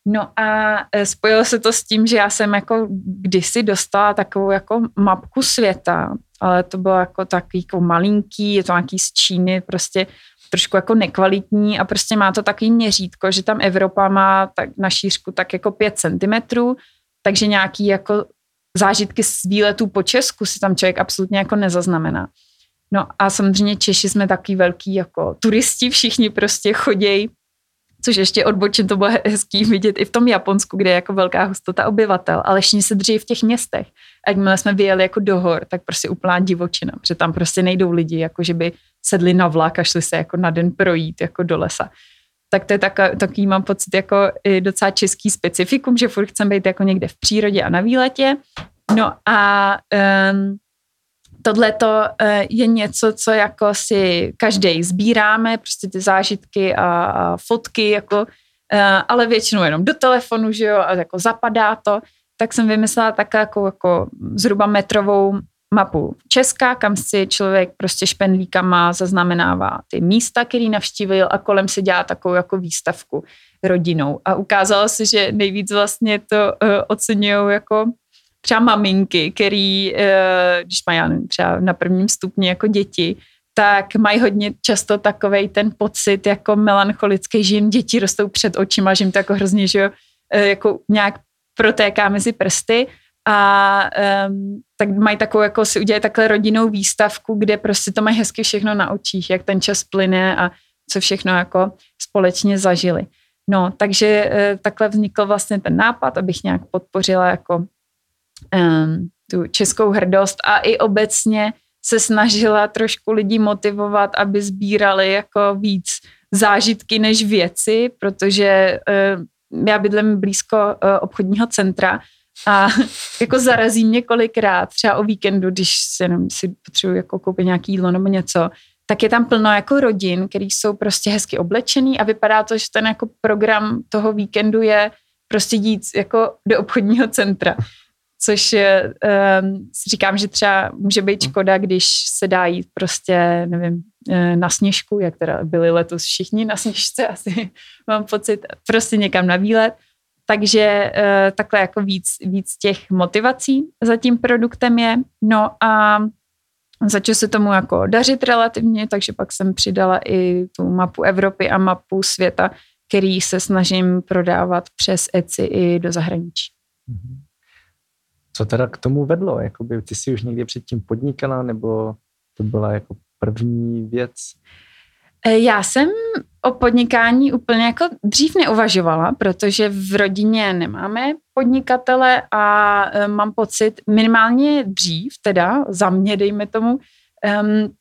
No a eh, spojilo se to s tím, že já jsem jako kdysi dostala takovou jako mapku světa, ale to bylo jako takový jako malinký, je to nějaký z Číny, prostě trošku jako nekvalitní a prostě má to takový měřítko, že tam Evropa má tak na šířku tak jako 5 centimetrů, takže nějaký jako zážitky z výletů po Česku si tam člověk absolutně jako nezaznamená. No a samozřejmě Češi jsme taky velký jako turisti, všichni prostě chodějí, což ještě odbočím, to bylo hezký vidět i v tom Japonsku, kde je jako velká hustota obyvatel, ale všichni se drží v těch městech. A jakmile jsme vyjeli jako do hor, tak prostě úplná divočina, protože tam prostě nejdou lidi, jako že by sedli na vlak a šli se jako na den projít jako do lesa tak to je tak, takový, mám pocit, jako i docela český specifikum, že furt chcem být jako někde v přírodě a na výletě. No a um, tohle to uh, je něco, co jako si každý sbíráme, prostě ty zážitky a, a fotky, jako, uh, ale většinou jenom do telefonu, že jo, a jako zapadá to, tak jsem vymyslela tak jako, jako zhruba metrovou mapu Česka, kam si člověk prostě špendlíkama zaznamenává ty místa, který navštívil a kolem si dělá takovou jako výstavku rodinou. A ukázalo se, že nejvíc vlastně to uh, oceňují jako třeba maminky, který, když mají třeba na prvním stupni jako děti, tak mají hodně často takový ten pocit jako melancholický, že jim děti rostou před očima, že jim to jako hrozně, že jo, jako nějak protéká mezi prsty a um, tak mají takovou, jako si udělají takhle rodinnou výstavku, kde prostě to mají hezky všechno na očích, jak ten čas plyne a co všechno jako společně zažili. No, takže uh, takhle vznikl vlastně ten nápad, abych nějak podpořila jako um, tu českou hrdost a i obecně se snažila trošku lidí motivovat, aby sbírali jako víc zážitky než věci, protože uh, já bydlím blízko uh, obchodního centra a jako zarazí mě kolikrát, třeba o víkendu, když si, nevím, si potřebuji jako koupit nějaký jídlo nebo něco, tak je tam plno jako rodin, který jsou prostě hezky oblečený a vypadá to, že ten jako program toho víkendu je prostě jít jako do obchodního centra. Což je, um, si říkám, že třeba může být škoda, když se dá jít prostě, nevím, eh, na sněžku, jak teda byli letos všichni na sněžce, asi mám pocit, prostě někam na výlet takže uh, takhle jako víc, víc těch motivací za tím produktem je. No a začalo se tomu jako dařit relativně, takže pak jsem přidala i tu mapu Evropy a mapu světa, který se snažím prodávat přes Etsy i do zahraničí. Mhm. Co teda k tomu vedlo? Jakoby ty jsi už někdy předtím podnikala, nebo to byla jako první věc? E, já jsem o podnikání úplně jako dřív neuvažovala, protože v rodině nemáme podnikatele a e, mám pocit, minimálně dřív, teda za mě, dejme tomu,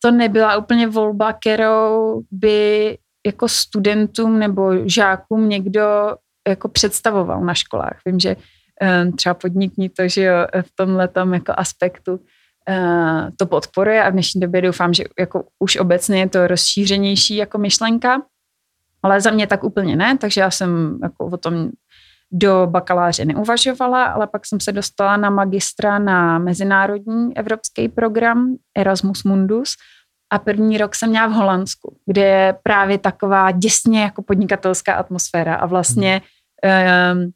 to nebyla úplně volba, kterou by jako studentům nebo žákům někdo jako představoval na školách. Vím, že třeba podnikní to, že jo, v tomhle jako aspektu Eh, to podporuje a v dnešní době doufám, že jako už obecně je to rozšířenější jako myšlenka, ale za mě tak úplně ne, takže já jsem jako o tom do bakaláře neuvažovala, ale pak jsem se dostala na magistra na mezinárodní evropský program Erasmus Mundus. A první rok jsem měla v Holandsku, kde je právě taková děsně jako podnikatelská atmosféra. A vlastně um,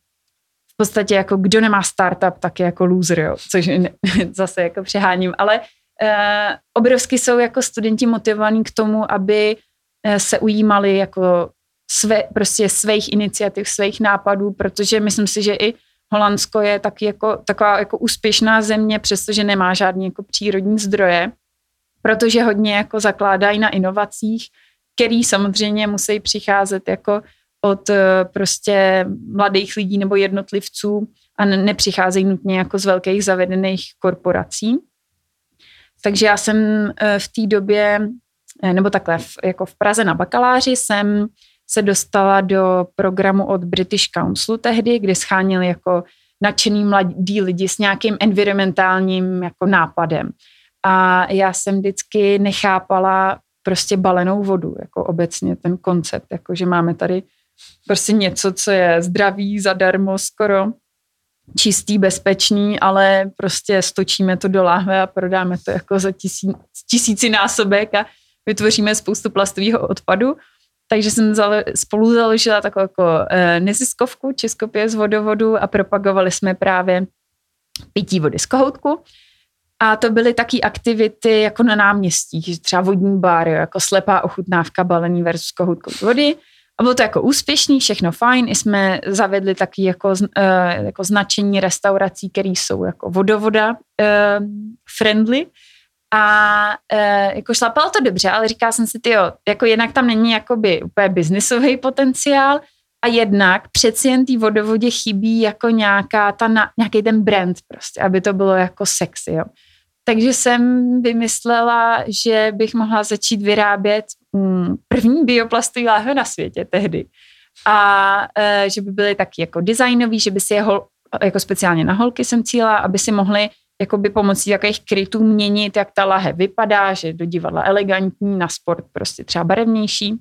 podstatě jako kdo nemá startup, tak je jako loser, jo, což ne, zase jako přeháním, ale uh, obrovsky jsou jako studenti motivovaní k tomu, aby uh, se ujímali jako své, prostě svých iniciativ, svých nápadů, protože myslím si, že i Holandsko je taky jako, taková jako úspěšná země, přestože nemá žádný jako přírodní zdroje, protože hodně jako zakládají na inovacích, který samozřejmě musí přicházet jako od eh, prostě mladých lidí nebo jednotlivců a nepřicházejí nutně jako z velkých zavedených korporací. Takže já jsem eh, v té době, eh, nebo takhle, jako v Praze na bakaláři jsem se dostala do programu od British Councilu tehdy, kde schánili jako nadšený mladí lidi s nějakým environmentálním jako nápadem. A já jsem vždycky nechápala prostě balenou vodu, jako obecně ten koncept, jako že máme tady prostě něco, co je zdravý, zadarmo skoro, čistý, bezpečný, ale prostě stočíme to do láhve a prodáme to jako za tisí, tisíci násobek a vytvoříme spoustu plastového odpadu. Takže jsem zale, spolu založila takovou jako e, neziskovku Českopě z vodovodu a propagovali jsme právě pití vody z kohoutku. A to byly taky aktivity jako na náměstích, třeba vodní bar, jako slepá ochutnávka balený versus kohoutkou vody. A bylo to jako úspěšný, všechno fajn. I jsme zavedli taky jako, uh, jako značení restaurací, které jsou jako vodovoda uh, friendly. A uh, jako šlapalo to dobře, ale říkala jsem si, jo, jako jednak tam není jakoby úplně biznisový potenciál a jednak přeci jen té vodovodě chybí jako nějaká ta, nějaký ten brand prostě, aby to bylo jako sexy, jo. Takže jsem vymyslela, že bych mohla začít vyrábět mm, první bioplastový láhve na světě tehdy. A e, že by byly taky jako designový, že by si je hol, jako speciálně na holky jsem cíla, aby si mohli jakoby pomocí jakých krytů měnit, jak ta lahe vypadá, že do divadla elegantní, na sport prostě třeba barevnější.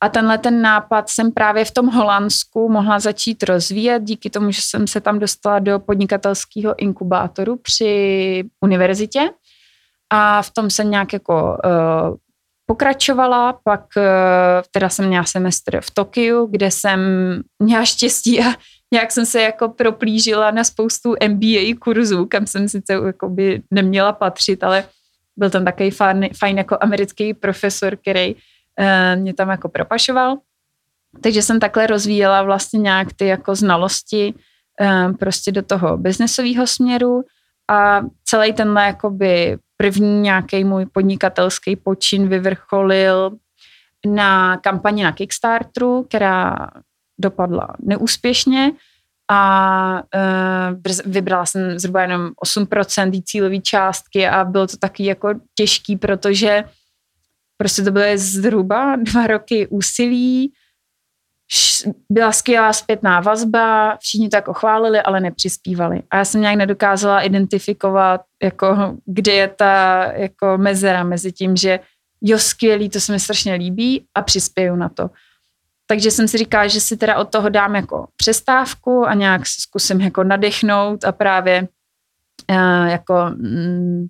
A tenhle ten nápad jsem právě v tom Holandsku mohla začít rozvíjet díky tomu, že jsem se tam dostala do podnikatelského inkubátoru při univerzitě. A v tom jsem nějak jako uh, pokračovala, pak uh, teda jsem měla semestr v Tokiu, kde jsem měla štěstí a nějak jsem se jako proplížila na spoustu MBA kurzů, kam jsem sice jako by neměla patřit, ale byl tam takový fajn, fajn jako americký profesor, který uh, mě tam jako propašoval. Takže jsem takhle rozvíjela vlastně nějak ty jako znalosti um, prostě do toho biznesového směru a celý tenhle jakoby první nějaký můj podnikatelský počin vyvrcholil na kampani na Kickstarteru, která dopadla neúspěšně a uh, vybrala jsem zhruba jenom 8% cílové částky a bylo to taky jako těžký, protože prostě to byly zhruba dva roky úsilí, byla skvělá zpětná vazba, všichni tak ochválili, ale nepřispívali. A já jsem nějak nedokázala identifikovat, jako, kde je ta jako mezera mezi tím, že jo, skvělý, to se mi strašně líbí a přispěju na to. Takže jsem si říkala, že si teda od toho dám jako přestávku a nějak zkusím jako nadechnout a právě uh, jako mm,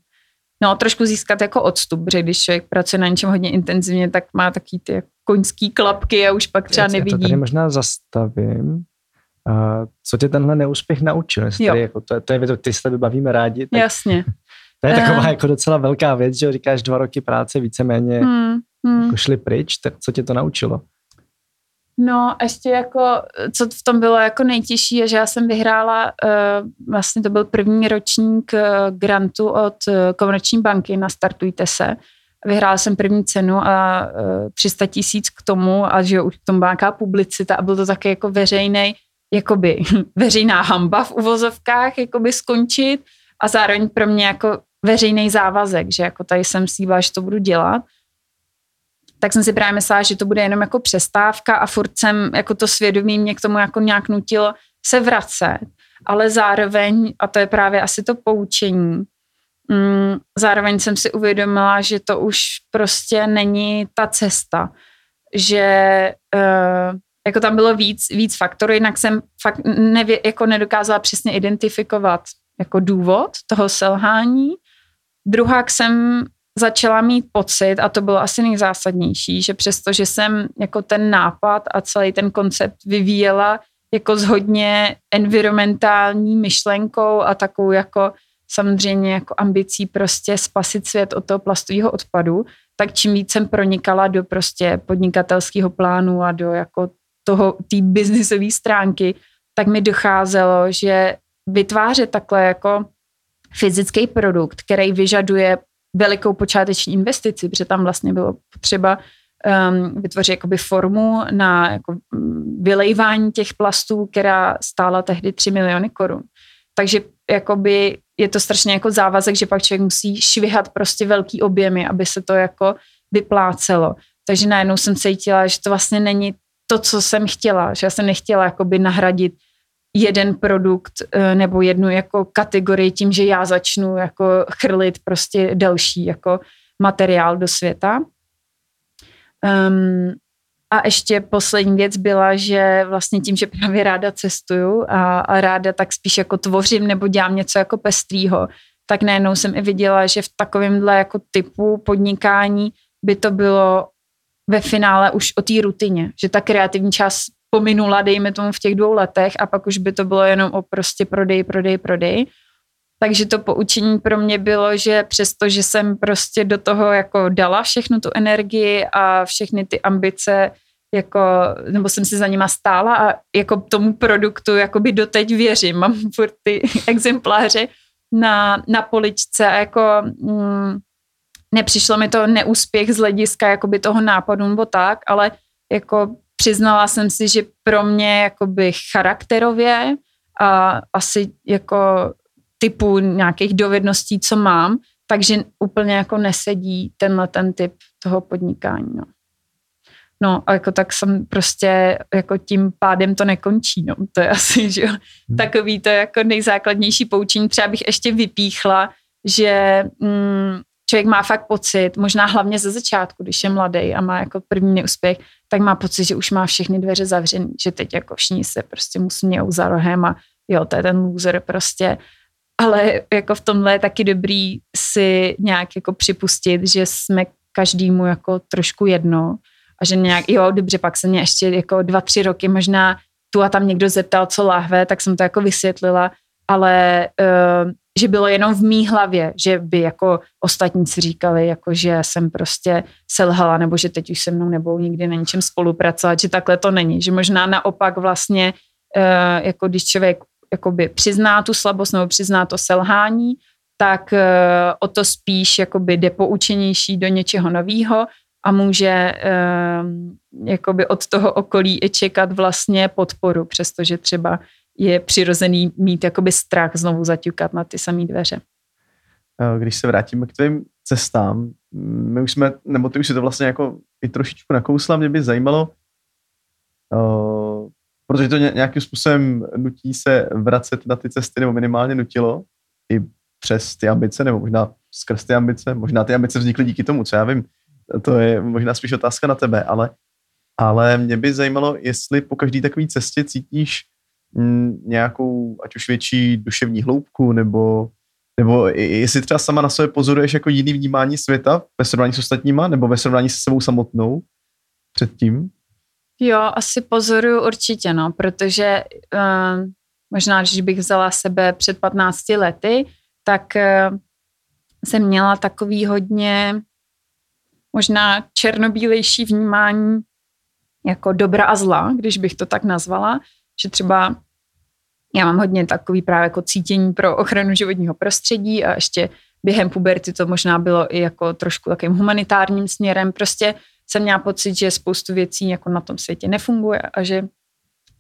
no trošku získat jako odstup, protože když člověk pracuje na něčem hodně intenzivně, tak má taky ty jako koňský klapky a už pak třeba nevidí. Já to tady možná zastavím. Uh, co tě tenhle neúspěch naučil? Tady jako, to, to je věc, ty se bavíme rádi. Tak Jasně. To je taková uh, jako docela velká věc, že říkáš dva roky práce víceméně hmm, hmm. jako šli pryč, tak co tě to naučilo? No, ještě jako, co v tom bylo jako nejtěžší, je, že já jsem vyhrála, uh, vlastně to byl první ročník uh, grantu od uh, Komerční banky na Startujte se. Vyhrála jsem první cenu a uh, 300 tisíc k tomu a že už k tomu byla nějaká publicita a byl to také jako veřejný, jakoby veřejná hamba v uvozovkách, jakoby skončit a zároveň pro mě jako veřejný závazek, že jako tady jsem slíbila, že to budu dělat tak jsem si právě myslela, že to bude jenom jako přestávka a furt jsem jako to svědomí mě k tomu jako nějak nutilo se vracet, ale zároveň, a to je právě asi to poučení, mm, zároveň jsem si uvědomila, že to už prostě není ta cesta, že uh, jako tam bylo víc, víc faktorů, jinak jsem fakt nevě, jako nedokázala přesně identifikovat jako důvod toho selhání. Druhák jsem začala mít pocit, a to bylo asi nejzásadnější, že přesto, že jsem jako ten nápad a celý ten koncept vyvíjela jako s hodně environmentální myšlenkou a takovou jako samozřejmě jako ambicí prostě spasit svět od toho plastového odpadu, tak čím víc jsem pronikala do prostě podnikatelského plánu a do jako toho, té biznisové stránky, tak mi docházelo, že vytvářet takhle jako fyzický produkt, který vyžaduje velikou počáteční investici, protože tam vlastně bylo potřeba um, vytvořit jakoby formu na jako mm, vylejvání těch plastů, která stála tehdy 3 miliony korun. Takže jakoby je to strašně jako závazek, že pak člověk musí švihat prostě velký objemy, aby se to jako vyplácelo. Takže najednou jsem cítila, že to vlastně není to, co jsem chtěla, že já jsem nechtěla jakoby nahradit jeden produkt eh, nebo jednu jako kategorii tím, že já začnu jako chrlit prostě další jako materiál do světa. Um, a ještě poslední věc byla, že vlastně tím, že právě ráda cestuju a, a ráda tak spíš jako tvořím nebo dělám něco jako pestrýho, tak najednou jsem i viděla, že v takovémhle jako typu podnikání by to bylo ve finále už o té rutině, že ta kreativní část pominula, dejme tomu v těch dvou letech a pak už by to bylo jenom o prostě prodej, prodej, prodej. Takže to poučení pro mě bylo, že přesto, že jsem prostě do toho jako dala všechnu tu energii a všechny ty ambice, jako, nebo jsem si za nima stála a jako tomu produktu jakoby doteď věřím. Mám furt ty exempláře na, na poličce a jako mm, nepřišlo mi to neúspěch z hlediska jakoby toho nápadu nebo tak, ale jako přiznala jsem si, že pro mě jakoby charakterově a asi jako typu nějakých dovedností, co mám, takže úplně jako nesedí tenhle ten typ toho podnikání. No. No a jako tak jsem prostě jako tím pádem to nekončí, no. To je asi, že jo, hmm. takový to jako nejzákladnější poučení. Třeba bych ještě vypíchla, že mm, člověk má fakt pocit, možná hlavně ze začátku, když je mladý a má jako první neúspěch, tak má pocit, že už má všechny dveře zavřený, že teď jako všichni se prostě musí mějou za rohem a jo, to je ten loser prostě. Ale jako v tomhle je taky dobrý si nějak jako připustit, že jsme každému jako trošku jedno a že nějak, jo, dobře, pak se mě ještě jako dva, tři roky možná tu a tam někdo zeptal, co lahve, tak jsem to jako vysvětlila, ale uh, že bylo jenom v mý hlavě, že by jako ostatní si říkali, jako že jsem prostě selhala, nebo že teď už se mnou nebudou nikdy na ničem spolupracovat, že takhle to není, že možná naopak vlastně, uh, jako když člověk jakoby přizná tu slabost nebo přizná to selhání, tak uh, o to spíš jakoby jde poučenější do něčeho nového a může uh, jakoby od toho okolí i čekat vlastně podporu, přestože třeba je přirozený mít jakoby strach znovu zaťukat na ty samé dveře. Když se vrátíme k tvým cestám, my už jsme, nebo ty už si to vlastně jako i trošičku nakousla, mě by zajímalo, uh, protože to nějakým způsobem nutí se vracet na ty cesty, nebo minimálně nutilo i přes ty ambice, nebo možná skrz ty ambice, možná ty ambice vznikly díky tomu, co já vím, to je možná spíš otázka na tebe, ale, ale mě by zajímalo, jestli po každé takové cestě cítíš mm, nějakou, ať už větší duševní hloubku, nebo, nebo jestli třeba sama na sebe pozoruješ jako jiný vnímání světa ve srovnání s ostatníma, nebo ve srovnání se sebou samotnou předtím? Jo, asi pozoruju určitě, no, protože uh, možná, když bych vzala sebe před 15 lety, tak uh, jsem měla takový hodně možná černobílejší vnímání jako dobra a zla, když bych to tak nazvala, že třeba já mám hodně takový právě jako cítění pro ochranu životního prostředí a ještě během puberty to možná bylo i jako trošku takým humanitárním směrem. Prostě jsem měla pocit, že spoustu věcí jako na tom světě nefunguje a že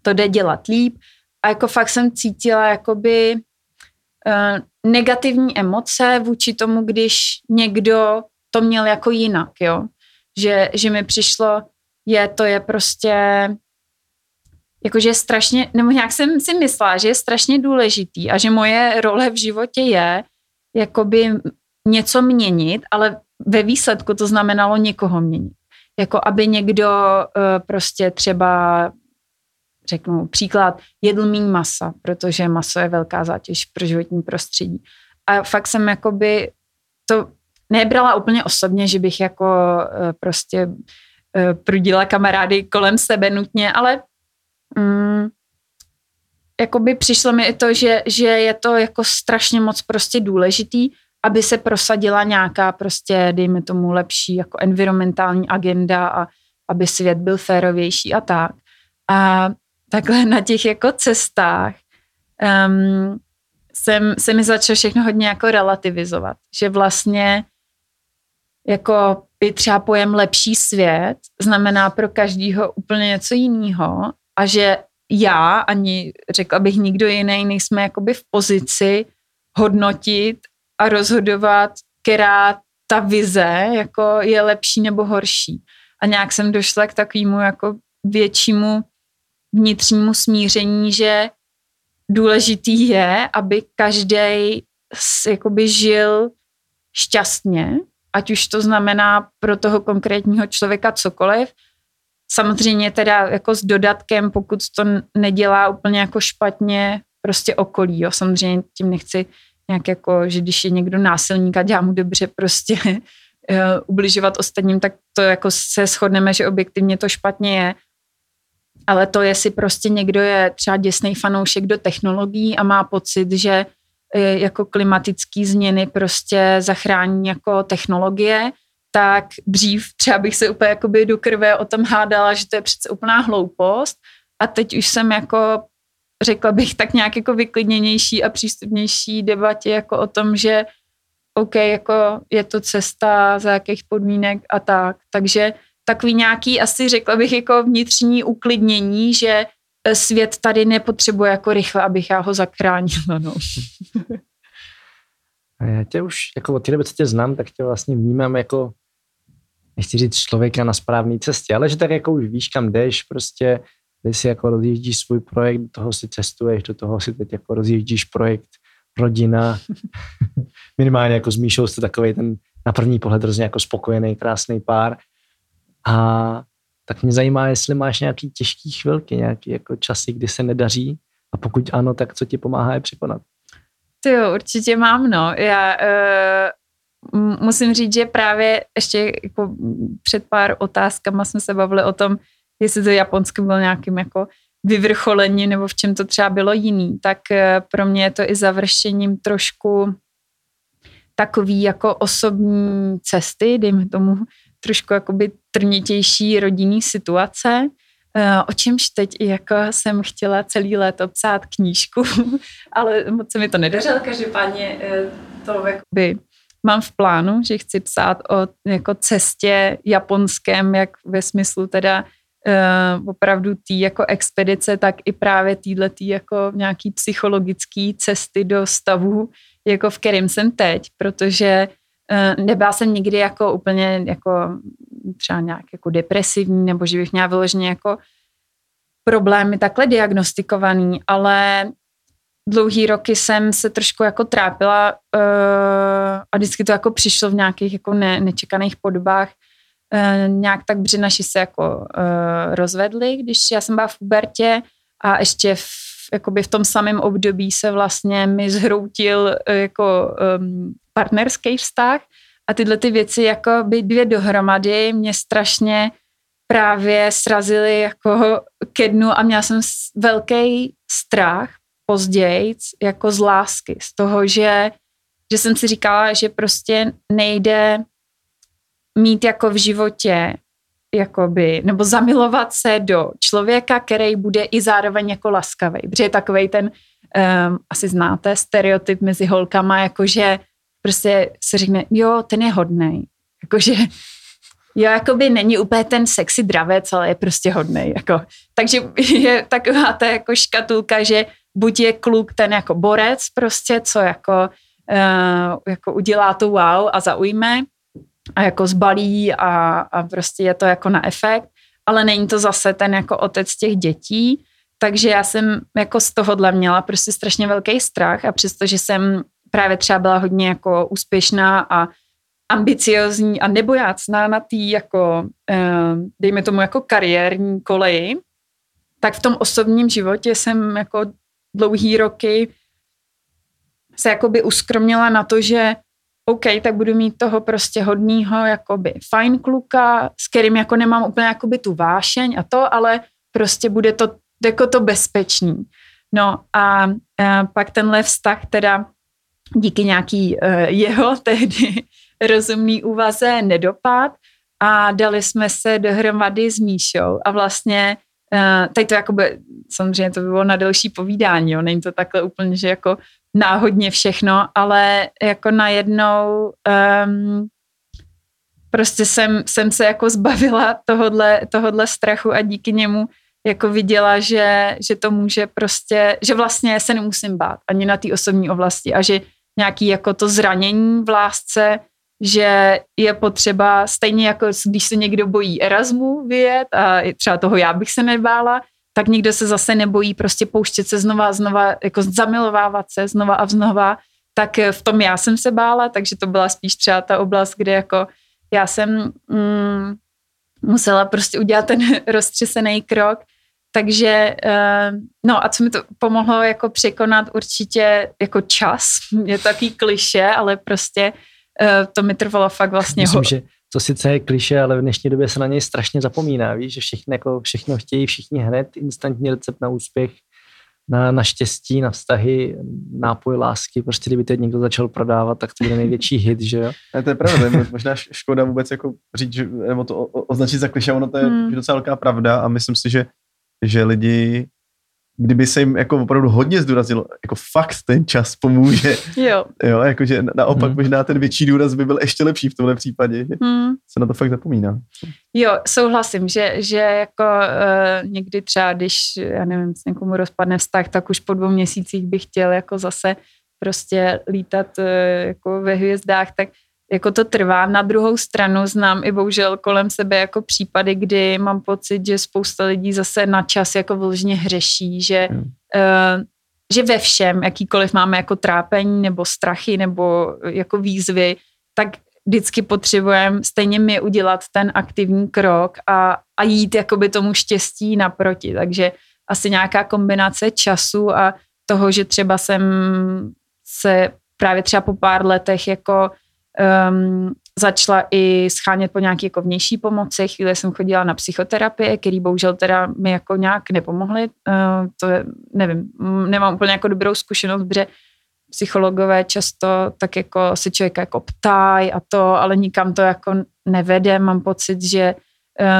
to jde dělat líp. A jako fakt jsem cítila jakoby uh, negativní emoce vůči tomu, když někdo to měl jako jinak, jo. Že, že mi přišlo, je, to je prostě, jakože strašně, nebo nějak jsem si myslela, že je strašně důležitý a že moje role v životě je jakoby něco měnit, ale ve výsledku to znamenalo někoho měnit. Jako aby někdo uh, prostě třeba řeknu příklad, jedl míň masa, protože maso je velká zátěž pro životní prostředí. A fakt jsem jakoby to nebrala úplně osobně, že bych jako uh, prostě uh, prudila kamarády kolem sebe nutně, ale um, jakoby přišlo mi i to, že, že je to jako strašně moc prostě důležitý, aby se prosadila nějaká prostě, dejme tomu, lepší jako environmentální agenda a aby svět byl férovější a tak. A takhle na těch jako cestách um, jsem, se mi začalo všechno hodně jako relativizovat, že vlastně jako by třeba pojem lepší svět znamená pro každýho úplně něco jiného a že já ani řekla bych nikdo jiný nejsme jakoby v pozici hodnotit a rozhodovat, která ta vize jako je lepší nebo horší. A nějak jsem došla k takovému jako většímu vnitřnímu smíření, že důležitý je, aby každý jakoby žil šťastně, ať už to znamená pro toho konkrétního člověka cokoliv. Samozřejmě teda jako s dodatkem, pokud to nedělá úplně jako špatně prostě okolí, jo. Samozřejmě tím nechci nějak jako, že když je někdo násilník a dělá mu dobře prostě uh, ubližovat ostatním, tak to jako se shodneme, že objektivně to špatně je. Ale to, jestli prostě někdo je třeba děsný fanoušek do technologií a má pocit, že uh, jako klimatické změny prostě zachrání jako technologie, tak dřív třeba bych se úplně jakoby do krve o tom hádala, že to je přece úplná hloupost a teď už jsem jako řekla bych, tak nějak jako vyklidněnější a přístupnější debatě jako o tom, že OK, jako je to cesta, za jakých podmínek a tak. Takže takový nějaký, asi řekla bych, jako vnitřní uklidnění, že e, svět tady nepotřebuje jako rychle, abych já ho zachránila. No. A já tě už jako od té doby, co tě znám, tak tě vlastně vnímám jako, nechci říct člověka na správné cestě, ale že tak jako už víš, kam jdeš, prostě ty si jako rozjíždíš svůj projekt, do toho si cestuješ, do toho si teď jako rozjíždíš projekt rodina. Minimálně jako s Míšou jste takový ten na první pohled hrozně jako spokojený, krásný pár. A tak mě zajímá, jestli máš nějaký těžký chvilky, nějaký jako časy, kdy se nedaří a pokud ano, tak co ti pomáhá je překonat? Ty jo, určitě mám, no. Já uh, musím říct, že právě ještě jako před pár otázkama jsme se bavili o tom, jestli to Japonsko bylo nějakým jako vyvrcholení nebo v čem to třeba bylo jiný, tak eh, pro mě je to i završením trošku takový jako osobní cesty, dejme tomu trošku jakoby trnitější rodinný situace, o čemž teď i jako jsem chtěla celý léto psát knížku, ale moc se mi to nedařilo, každopádně eh, to jakoby mám v plánu, že chci psát o jako cestě japonském, jak ve smyslu teda uh, opravdu tý jako expedice, tak i právě týhle tý jako nějaký psychologický cesty do stavu, jako v kterým jsem teď, protože uh, nebyla jsem nikdy jako úplně jako třeba nějak jako depresivní, nebo že bych měla vyloženě jako problémy takhle diagnostikovaný, ale dlouhý roky jsem se trošku jako trápila uh, a vždycky to jako přišlo v nějakých jako ne, nečekaných podobách. Uh, nějak tak bři naši se jako uh, rozvedli, když já jsem byla v pubertě a ještě v, jakoby v tom samém období se vlastně mi zhroutil uh, jako um, partnerský vztah a tyhle ty věci jako by dvě dohromady mě strašně právě srazily jako ke dnu a měla jsem velký strach později jako z lásky, z toho, že, že jsem si říkala, že prostě nejde mít jako v životě jakoby, nebo zamilovat se do člověka, který bude i zároveň jako laskavý, protože je takovej ten, um, asi znáte, stereotyp mezi holkama, jakože prostě se řekne, jo, ten je hodnej, jakože jo, jakoby není úplně ten sexy dravec, ale je prostě hodnej, jako. Takže je taková ta jako škatulka, že buď je kluk ten jako borec prostě, co jako, uh, jako udělá to wow a zaujme a jako zbalí a, a prostě je to jako na efekt, ale není to zase ten jako otec těch dětí, takže já jsem jako z tohohle měla prostě strašně velký strach a přestože jsem právě třeba byla hodně jako úspěšná a ambiciozní a nebojácná na té jako, eh, dejme tomu jako kariérní koleji, tak v tom osobním životě jsem jako dlouhý roky se jakoby uskromnila na to, že OK, tak budu mít toho prostě hodního jakoby fajn kluka, s kterým jako nemám úplně jakoby tu vášeň a to, ale prostě bude to jako to bezpečný. No a, a pak tenhle vztah teda díky nějaký uh, jeho tehdy rozumný úvaze nedopad a dali jsme se dohromady s Míšou a vlastně Uh, tady to jako by, samozřejmě to by bylo na delší povídání, jo, není to takhle úplně, že jako náhodně všechno, ale jako najednou um, prostě jsem, jsem se jako zbavila tohodle, tohodle strachu a díky němu jako viděla, že, že to může prostě, že vlastně se nemusím bát ani na té osobní oblasti a že nějaký jako to zranění v lásce že je potřeba, stejně jako když se někdo bojí Erasmu vyjet a třeba toho já bych se nebála, tak někdo se zase nebojí prostě pouštět se znova a znova, jako zamilovávat se znova a znova, tak v tom já jsem se bála, takže to byla spíš třeba ta oblast, kde jako já jsem mm, musela prostě udělat ten roztřesený krok, takže, uh, no a co mi to pomohlo jako překonat určitě jako čas, je to takový kliše, ale prostě Eh, to mi trvalo fakt vlastně Myslím, ho... že to sice je kliše, ale v dnešní době se na něj strašně zapomíná, víš, že všichni, jako všechno chtějí všichni hned, instantní recept na úspěch, na, na štěstí, na vztahy, nápoj lásky, prostě kdyby to někdo začal prodávat, tak to bude největší hit, že jo? Ne, to je pravda, možná škoda vůbec jako říct, že, nebo to označit za kliše, ono to je hmm. docela velká pravda a myslím si, že, že lidi kdyby se jim jako opravdu hodně zdůraznilo, jako fakt ten čas pomůže. Jo. Jo, jakože naopak hmm. možná ten větší důraz by byl ještě lepší v tomhle případě. Hmm. Se na to fakt zapomíná. Jo, souhlasím, že, že jako uh, někdy třeba, když, já nevím, s někomu rozpadne vztah, tak už po dvou měsících bych chtěl jako zase prostě lítat uh, jako ve hvězdách, tak jako to trvá. Na druhou stranu znám i bohužel kolem sebe jako případy, kdy mám pocit, že spousta lidí zase na čas jako vložně hřeší, že, hmm. uh, že ve všem, jakýkoliv máme jako trápení nebo strachy nebo jako výzvy, tak vždycky potřebujeme stejně mi udělat ten aktivní krok a, a jít jakoby tomu štěstí naproti. Takže asi nějaká kombinace času a toho, že třeba jsem se právě třeba po pár letech jako um, začala i schánět po nějaké jako vnější pomoci. Chvíli jsem chodila na psychoterapie, který bohužel teda mi jako nějak nepomohly. Uh, to je, nevím, nemám úplně jako dobrou zkušenost, protože psychologové často tak jako se člověka jako ptají a to, ale nikam to jako nevede. Mám pocit, že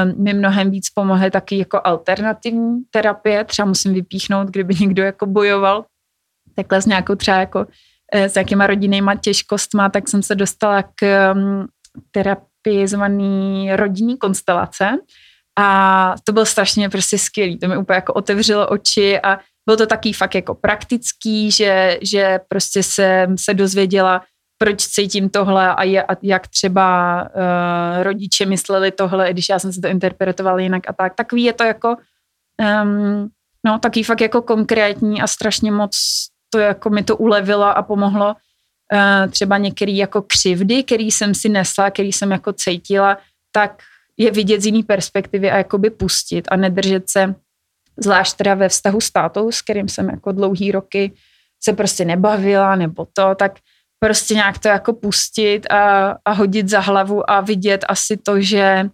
um, mi mnohem víc pomohly taky jako alternativní terapie. Třeba musím vypíchnout, kdyby někdo jako bojoval takhle s nějakou třeba jako s jakýma rodinnýma těžkostma, tak jsem se dostala k um, terapii zvaný rodinní konstelace a to bylo strašně prostě skvělý. To mi úplně jako otevřelo oči a bylo to taky fakt jako praktický, že, že prostě jsem se dozvěděla, proč cítím tohle a, jak třeba uh, rodiče mysleli tohle, když já jsem se to interpretovala jinak a tak. Takový je to jako, um, no, taky fakt jako konkrétní a strašně moc to jako mi to ulevilo a pomohlo uh, třeba některé jako křivdy, který jsem si nesla, který jsem jako cítila, tak je vidět z jiný perspektivy a jakoby pustit a nedržet se, zvlášť teda ve vztahu s tátou, s kterým jsem jako dlouhý roky se prostě nebavila nebo to, tak prostě nějak to jako pustit a, a hodit za hlavu a vidět asi to, že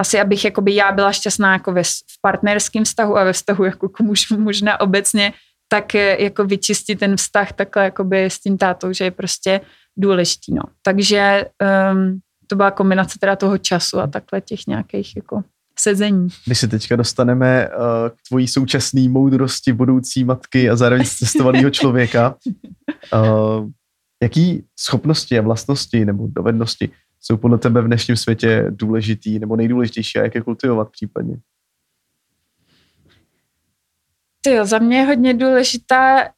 asi abych jakoby já byla šťastná jako ve, v partnerském vztahu a ve vztahu jako k mužu možná obecně, tak jako vyčistit ten vztah takhle jakoby s tím tátou, že je prostě důležitý. No. Takže um, to byla kombinace teda toho času a takhle těch nějakých jako sezení. Když se teďka dostaneme uh, k tvojí současné moudrosti budoucí matky a zároveň cestovaného člověka, uh, jaký schopnosti a vlastnosti nebo dovednosti jsou podle tebe v dnešním světě důležitý nebo nejdůležitější a jak je kultivovat případně? Ty za mě je hodně důležitá uh,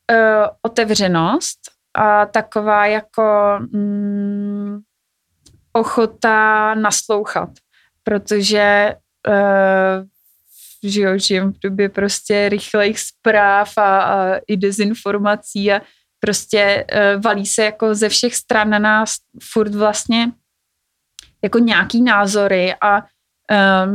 otevřenost a taková jako mm, ochota naslouchat, protože uh, že jo, žijem v době prostě rychlejch zpráv a, a i dezinformací a prostě uh, valí se jako ze všech stran na nás furt vlastně jako nějaký názory a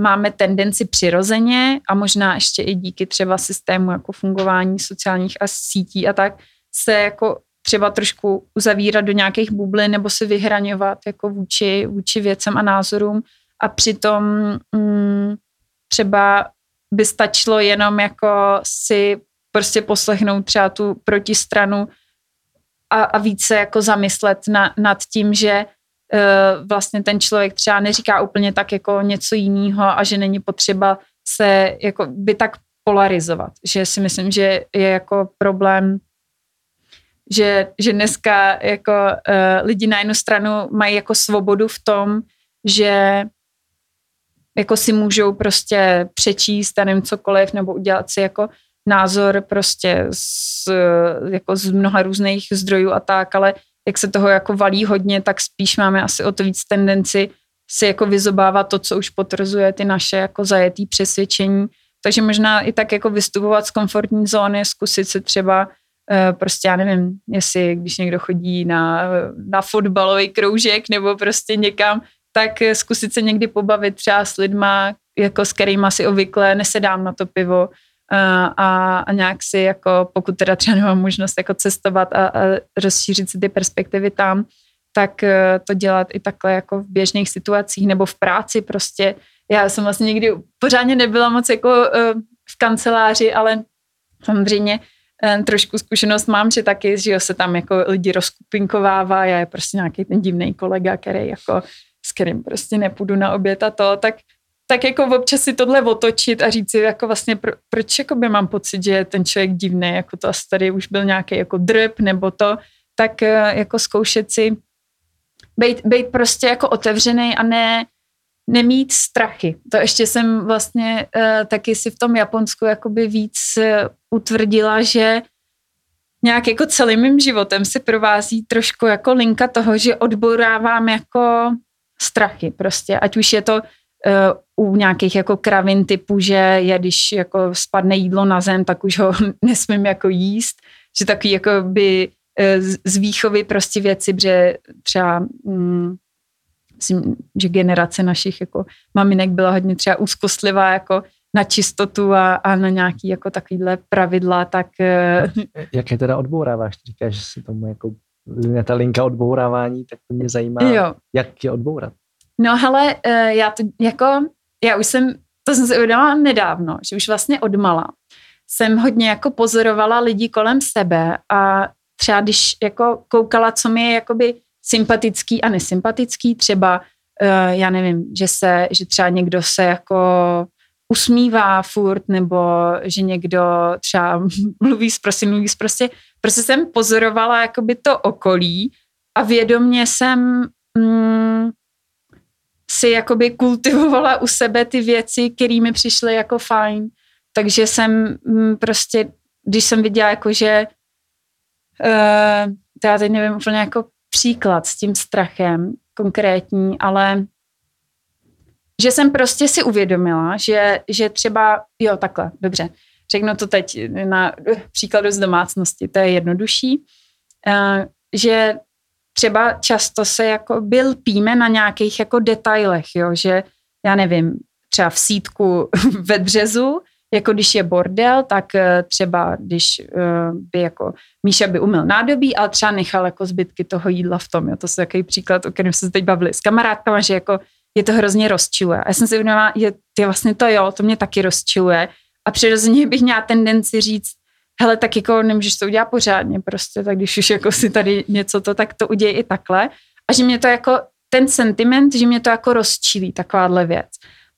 máme tendenci přirozeně a možná ještě i díky třeba systému jako fungování sociálních a sítí a tak se jako třeba trošku uzavírat do nějakých bublin nebo se vyhraňovat jako vůči, vůči věcem a názorům. A přitom mm, třeba by stačilo jenom jako si prostě poslechnout třeba tu protistranu a, a více jako zamyslet na, nad tím, že vlastně ten člověk třeba neříká úplně tak jako něco jiného a že není potřeba se jako by tak polarizovat, že si myslím, že je jako problém že, že dneska jako uh, lidi na jednu stranu mají jako svobodu v tom, že jako si můžou prostě přečíst a nevím cokoliv nebo udělat si jako názor prostě z, jako z mnoha různých zdrojů a tak, ale jak se toho jako valí hodně, tak spíš máme asi o to víc tendenci si jako vyzobávat to, co už potvrzuje ty naše jako zajetý přesvědčení. Takže možná i tak jako vystupovat z komfortní zóny, zkusit se třeba Eh, prostě já nevím, jestli když někdo chodí na, na fotbalový kroužek nebo prostě někam, tak zkusit se někdy pobavit třeba s lidma, jako s kterými si obvykle nesedám na to pivo a, eh, a, nějak si jako, pokud teda třeba nemám možnost jako cestovat a, a rozšířit si ty perspektivy tam, tak eh, to dělat i takhle jako v běžných situacích nebo v práci prostě. Já jsem vlastně nikdy pořádně nebyla moc jako v kanceláři, ale samozřejmě Eh, trošku zkušenost mám, že taky, že se tam jako lidi rozkupinkovává, já je prostě nějaký ten divný kolega, který jako, s kterým prostě nepůjdu na oběd a to, tak tak jako občas si tohle otočit a říct si jako vlastně, pro, proč jako by mám pocit, že je ten člověk divný, jako to asi tady už byl nějaký jako drp nebo to, tak eh, jako zkoušet si být, být prostě jako otevřený a ne, nemít strachy. To ještě jsem vlastně uh, taky si v tom Japonsku jakoby víc uh, utvrdila, že nějak jako celým mým životem se provází trošku jako linka toho, že odborávám jako strachy prostě, ať už je to u nějakých jako kravin typu, že je, když jako spadne jídlo na zem, tak už ho nesmím jako jíst, že takový jako by uh, z výchovy prostě věci, že třeba um, myslím, že generace našich jako maminek byla hodně třeba úzkostlivá jako na čistotu a, a na nějaký jako takovýhle pravidla, tak... Eh, Jak je teda odbouráváš? Říkáš, že se tomu jako ta linka odbourávání, tak to mě zajímá, Jo. jak je odbourat. No hele, eh, já to jako, já už jsem, to jsem si uvědomila nedávno, že už vlastně odmala jsem hodně jako pozorovala lidi kolem sebe a třeba když jako koukala, co mi je jakoby sympatický a nesympatický, třeba uh, já nevím, že se, že třeba někdo se jako usmívá furt, nebo že někdo třeba mluví prostě, mluví prostě. Prostě jsem pozorovala jakoby to okolí a vědomně jsem mm, si jakoby kultivovala u sebe ty věci, které mi přišly jako fajn. Takže jsem mm, prostě, když jsem viděla jako, že uh, to já teď nevím úplně jako příklad s tím strachem konkrétní, ale že jsem prostě si uvědomila, že, že třeba, jo, takhle, dobře, řeknu to teď na příkladu z domácnosti, to je jednodušší, uh, že třeba často se jako byl píme na nějakých jako detailech, jo, že já nevím, třeba v sítku ve dřezu jako když je bordel, tak eh, třeba když eh, by jako Míša by umil nádobí, ale třeba nechal jako zbytky toho jídla v tom. Jo. To je takový příklad, o kterém jsme se teď bavili s kamarádkama, že jako je to hrozně rozčiluje. A já jsem si uvědomila, je, ty vlastně to jo, to mě taky rozčiluje. A přirozeně bych měla tendenci říct, hele, tak jako nemůžeš to udělat pořádně prostě, tak když už jako si tady něco to, tak to uděj i takhle. A že mě to jako, ten sentiment, že mě to jako rozčílí, takováhle věc.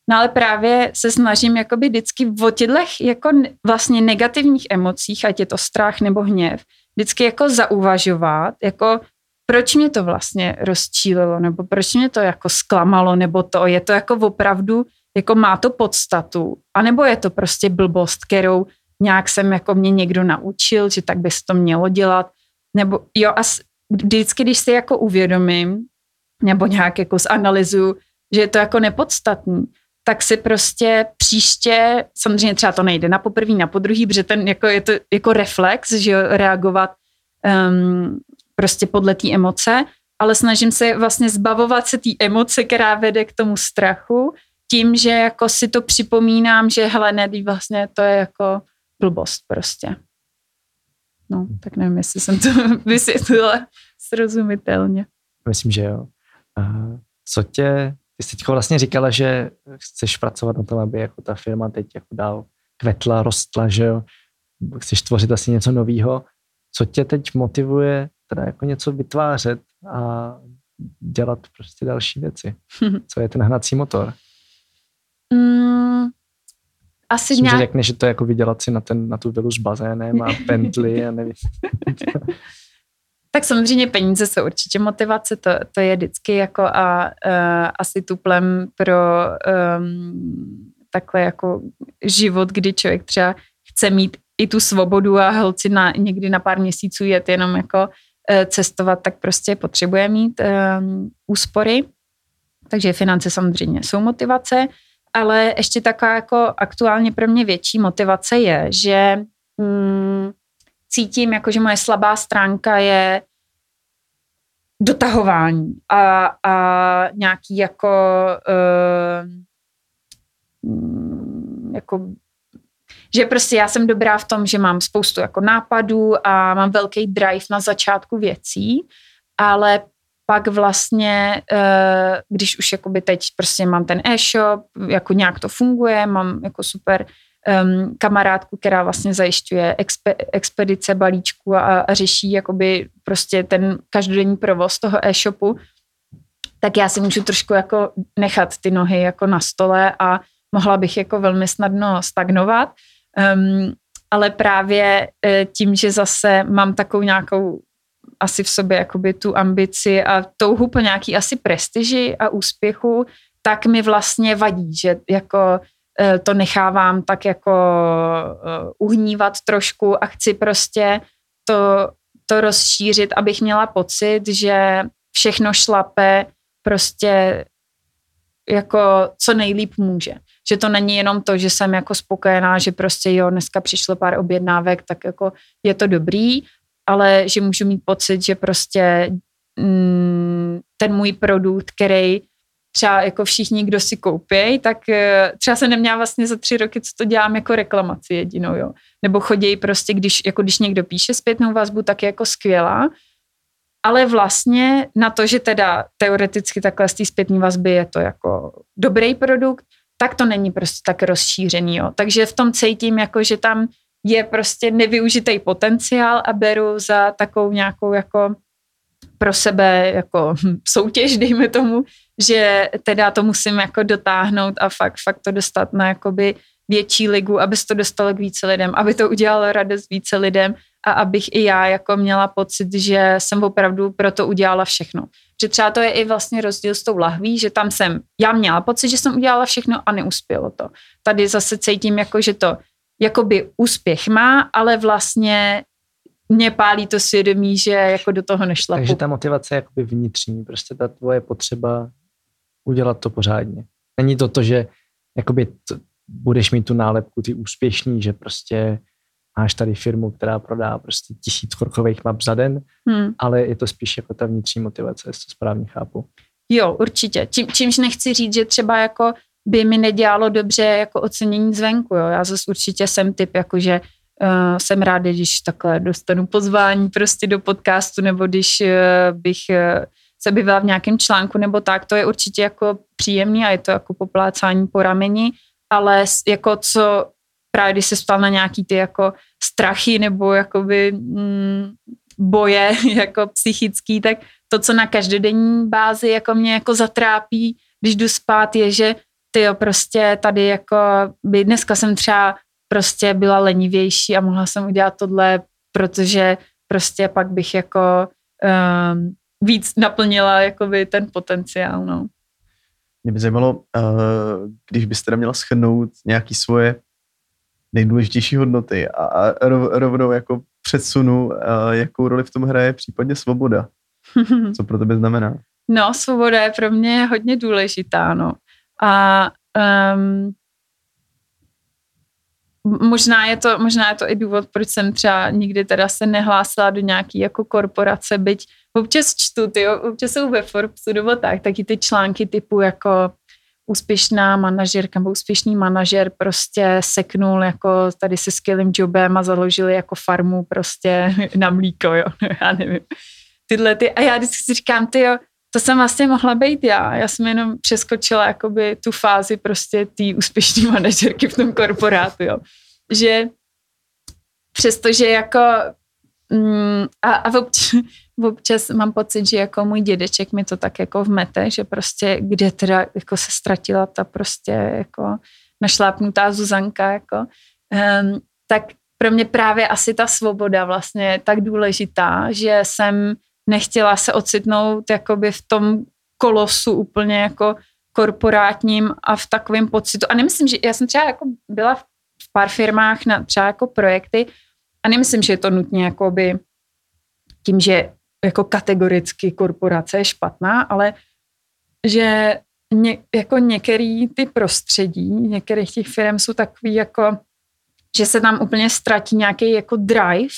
No ale právě se snažím jakoby vždycky o těchto jako vlastně negativních emocích, ať je to strach nebo hněv, vždycky jako zauvažovat, jako proč mě to vlastně rozčílilo, nebo proč mě to jako zklamalo, nebo to, je to jako opravdu, jako má to podstatu, anebo je to prostě blbost, kterou nějak jsem jako mě někdo naučil, že tak by se to mělo dělat, nebo jo a vždycky, když si jako uvědomím, nebo nějak jako zanalizuju, že je to jako nepodstatný, tak si prostě příště, samozřejmě třeba to nejde na poprvý, na podruhý, protože ten jako je to jako reflex, že reagovat um, prostě podle té emoce, ale snažím se vlastně zbavovat se té emoce, která vede k tomu strachu, tím, že jako si to připomínám, že hele, ne, vlastně to je jako blbost prostě. No, tak nevím, jestli jsem to vysvětlila srozumitelně. Myslím, že jo. Uh, co tě ty jsi teď vlastně říkala, že chceš pracovat na tom, aby jako ta firma teď jako dál kvetla, rostla, že jo? Chceš tvořit asi něco nového. Co tě teď motivuje teda jako něco vytvářet a dělat prostě další věci? Co je ten hnací motor? Mm, asi Myslím, nějak... že řekneš, že to je jako vydělat si na, ten, na tu vilu s bazénem a pently a nevím. Tak samozřejmě peníze jsou určitě motivace, to, to je vždycky jako a uh, asi tuplem pro um, takhle jako život, kdy člověk třeba chce mít i tu svobodu a holci na, někdy na pár měsíců jet jenom jako uh, cestovat, tak prostě potřebuje mít um, úspory. Takže finance samozřejmě jsou motivace, ale ještě taková jako aktuálně pro mě větší motivace je, že um, cítím, jako že moje slabá stránka je dotahování a, a nějaký jako, uh, jako že prostě já jsem dobrá v tom, že mám spoustu jako nápadů a mám velký drive na začátku věcí, ale pak vlastně, uh, když už jakoby teď prostě mám ten e-shop, jako nějak to funguje, mám jako super um, kamarádku, která vlastně zajišťuje expe, expedice balíčku a, a řeší jakoby prostě ten každodenní provoz toho e-shopu, tak já si můžu trošku jako nechat ty nohy jako na stole a mohla bych jako velmi snadno stagnovat. Um, ale právě e, tím, že zase mám takovou nějakou asi v sobě jakoby tu ambici a touhu po nějaký asi prestiži a úspěchu, tak mi vlastně vadí, že jako Eh, to nechávám tak jako eh, uhnívat trošku a chci prostě to, to rozšířit, abych měla pocit, že všechno šlape prostě jako co nejlíp může. Že to není jenom to, že jsem jako spokojená, že prostě jo, dneska přišlo pár objednávek, tak jako je to dobrý, ale že můžu mít pocit, že prostě mm, ten můj produkt, který třeba jako všichni, kdo si koupí, tak eh, třeba se neměla vlastně za tři roky, co to dělám jako reklamaci jedinou, jo. Nebo chodí prostě, když, jako když někdo píše zpětnou vazbu, tak je jako skvělá, ale vlastně na to, že teda teoreticky takhle z té zpětné vazby je to jako dobrý produkt, tak to není prostě tak rozšířený. Jo. Takže v tom cítím, jako, že tam je prostě nevyužitý potenciál a beru za takovou nějakou jako pro sebe jako soutěž, dejme tomu, že teda to musím jako dotáhnout a fakt, fakt to dostat na jakoby větší ligu, aby to dostalo k více lidem, aby to udělalo radost více lidem a abych i já jako měla pocit, že jsem opravdu pro to udělala všechno. Že třeba to je i vlastně rozdíl s tou lahví, že tam jsem, já měla pocit, že jsem udělala všechno a neuspělo to. Tady zase cítím jako, že to jakoby úspěch má, ale vlastně mě pálí to svědomí, že jako do toho nešla. Takže ta motivace je jakoby vnitřní, prostě ta tvoje potřeba udělat to pořádně. Není to to, že jakoby to, budeš mít tu nálepku, ty úspěšný, že prostě máš tady firmu, která prodá prostě tisíc korkových map za den, hmm. ale je to spíš jako ta vnitřní motivace, jestli to správně chápu. Jo, určitě. Čím, čímž nechci říct, že třeba jako by mi nedělalo dobře jako ocenění zvenku, jo. Já zase určitě jsem typ, jako že uh, jsem ráda, když takhle dostanu pozvání prostě do podcastu, nebo když uh, bych uh, se byla v nějakém článku nebo tak, to je určitě jako příjemný a je to jako poplácání po rameni, ale jako co právě když se stal na nějaký ty jako strachy nebo jakoby mm, boje jako psychický, tak to, co na každodenní bázi jako mě jako zatrápí, když jdu spát, je, že ty jo, prostě tady jako by dneska jsem třeba prostě byla lenivější a mohla jsem udělat tohle, protože prostě pak bych jako um, víc naplnila jakoby ten potenciál, no. Mě by zajímalo, uh, když byste měla schrnout nějaký svoje nejdůležitější hodnoty a, rovnou jako předsunu, uh, jakou roli v tom hraje případně svoboda. Co pro tebe znamená? No, svoboda je pro mě hodně důležitá, no. A um, možná je, to, možná je to i důvod, proč jsem třeba nikdy teda se nehlásila do nějaký jako korporace, byť občas čtu, ty, občas jsou ve Forbesu nebo tak, taky ty články typu jako úspěšná manažerka nebo úspěšný manažer prostě seknul jako tady se skvělým jobem a založili jako farmu prostě na mlíko, jo, já nevím. Tyhle ty, a já vždycky si říkám, ty jo, to jsem vlastně mohla být já. Já jsem jenom přeskočila jakoby tu fázi prostě té úspěšné manažerky v tom korporátu, jo. Že přestože jako mm, a, a občas, občas mám pocit, že jako můj dědeček mi to tak jako vmete, že prostě kde teda jako se ztratila ta prostě jako našlápnutá Zuzanka, jako, um, tak pro mě právě asi ta svoboda vlastně je tak důležitá, že jsem nechtěla se ocitnout jakoby v tom kolosu úplně jako korporátním a v takovém pocitu. A nemyslím, že já jsem třeba jako byla v pár firmách na třeba jako projekty a nemyslím, že je to nutně jakoby tím, že jako kategoricky korporace je špatná, ale že ně, jako některý ty prostředí, některých těch firm jsou takový jako, že se tam úplně ztratí nějaký jako drive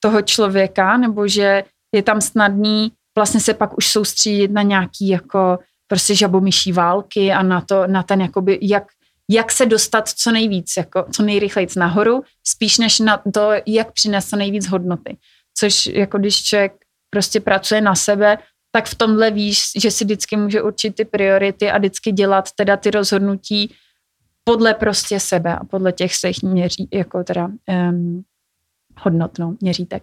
toho člověka, nebo že je tam snadný vlastně se pak už soustředit na nějaký jako prostě žabomyší války a na to, na ten jakoby, jak, jak se dostat co nejvíc, jako co nejrychleji nahoru, spíš než na to, jak přinést co nejvíc hodnoty. Což jako když člověk prostě pracuje na sebe, tak v tomhle víš, že si vždycky může určit ty priority a vždycky dělat teda ty rozhodnutí podle prostě sebe a podle těch svých měří, jako teda um, hodnot, no, měřítek.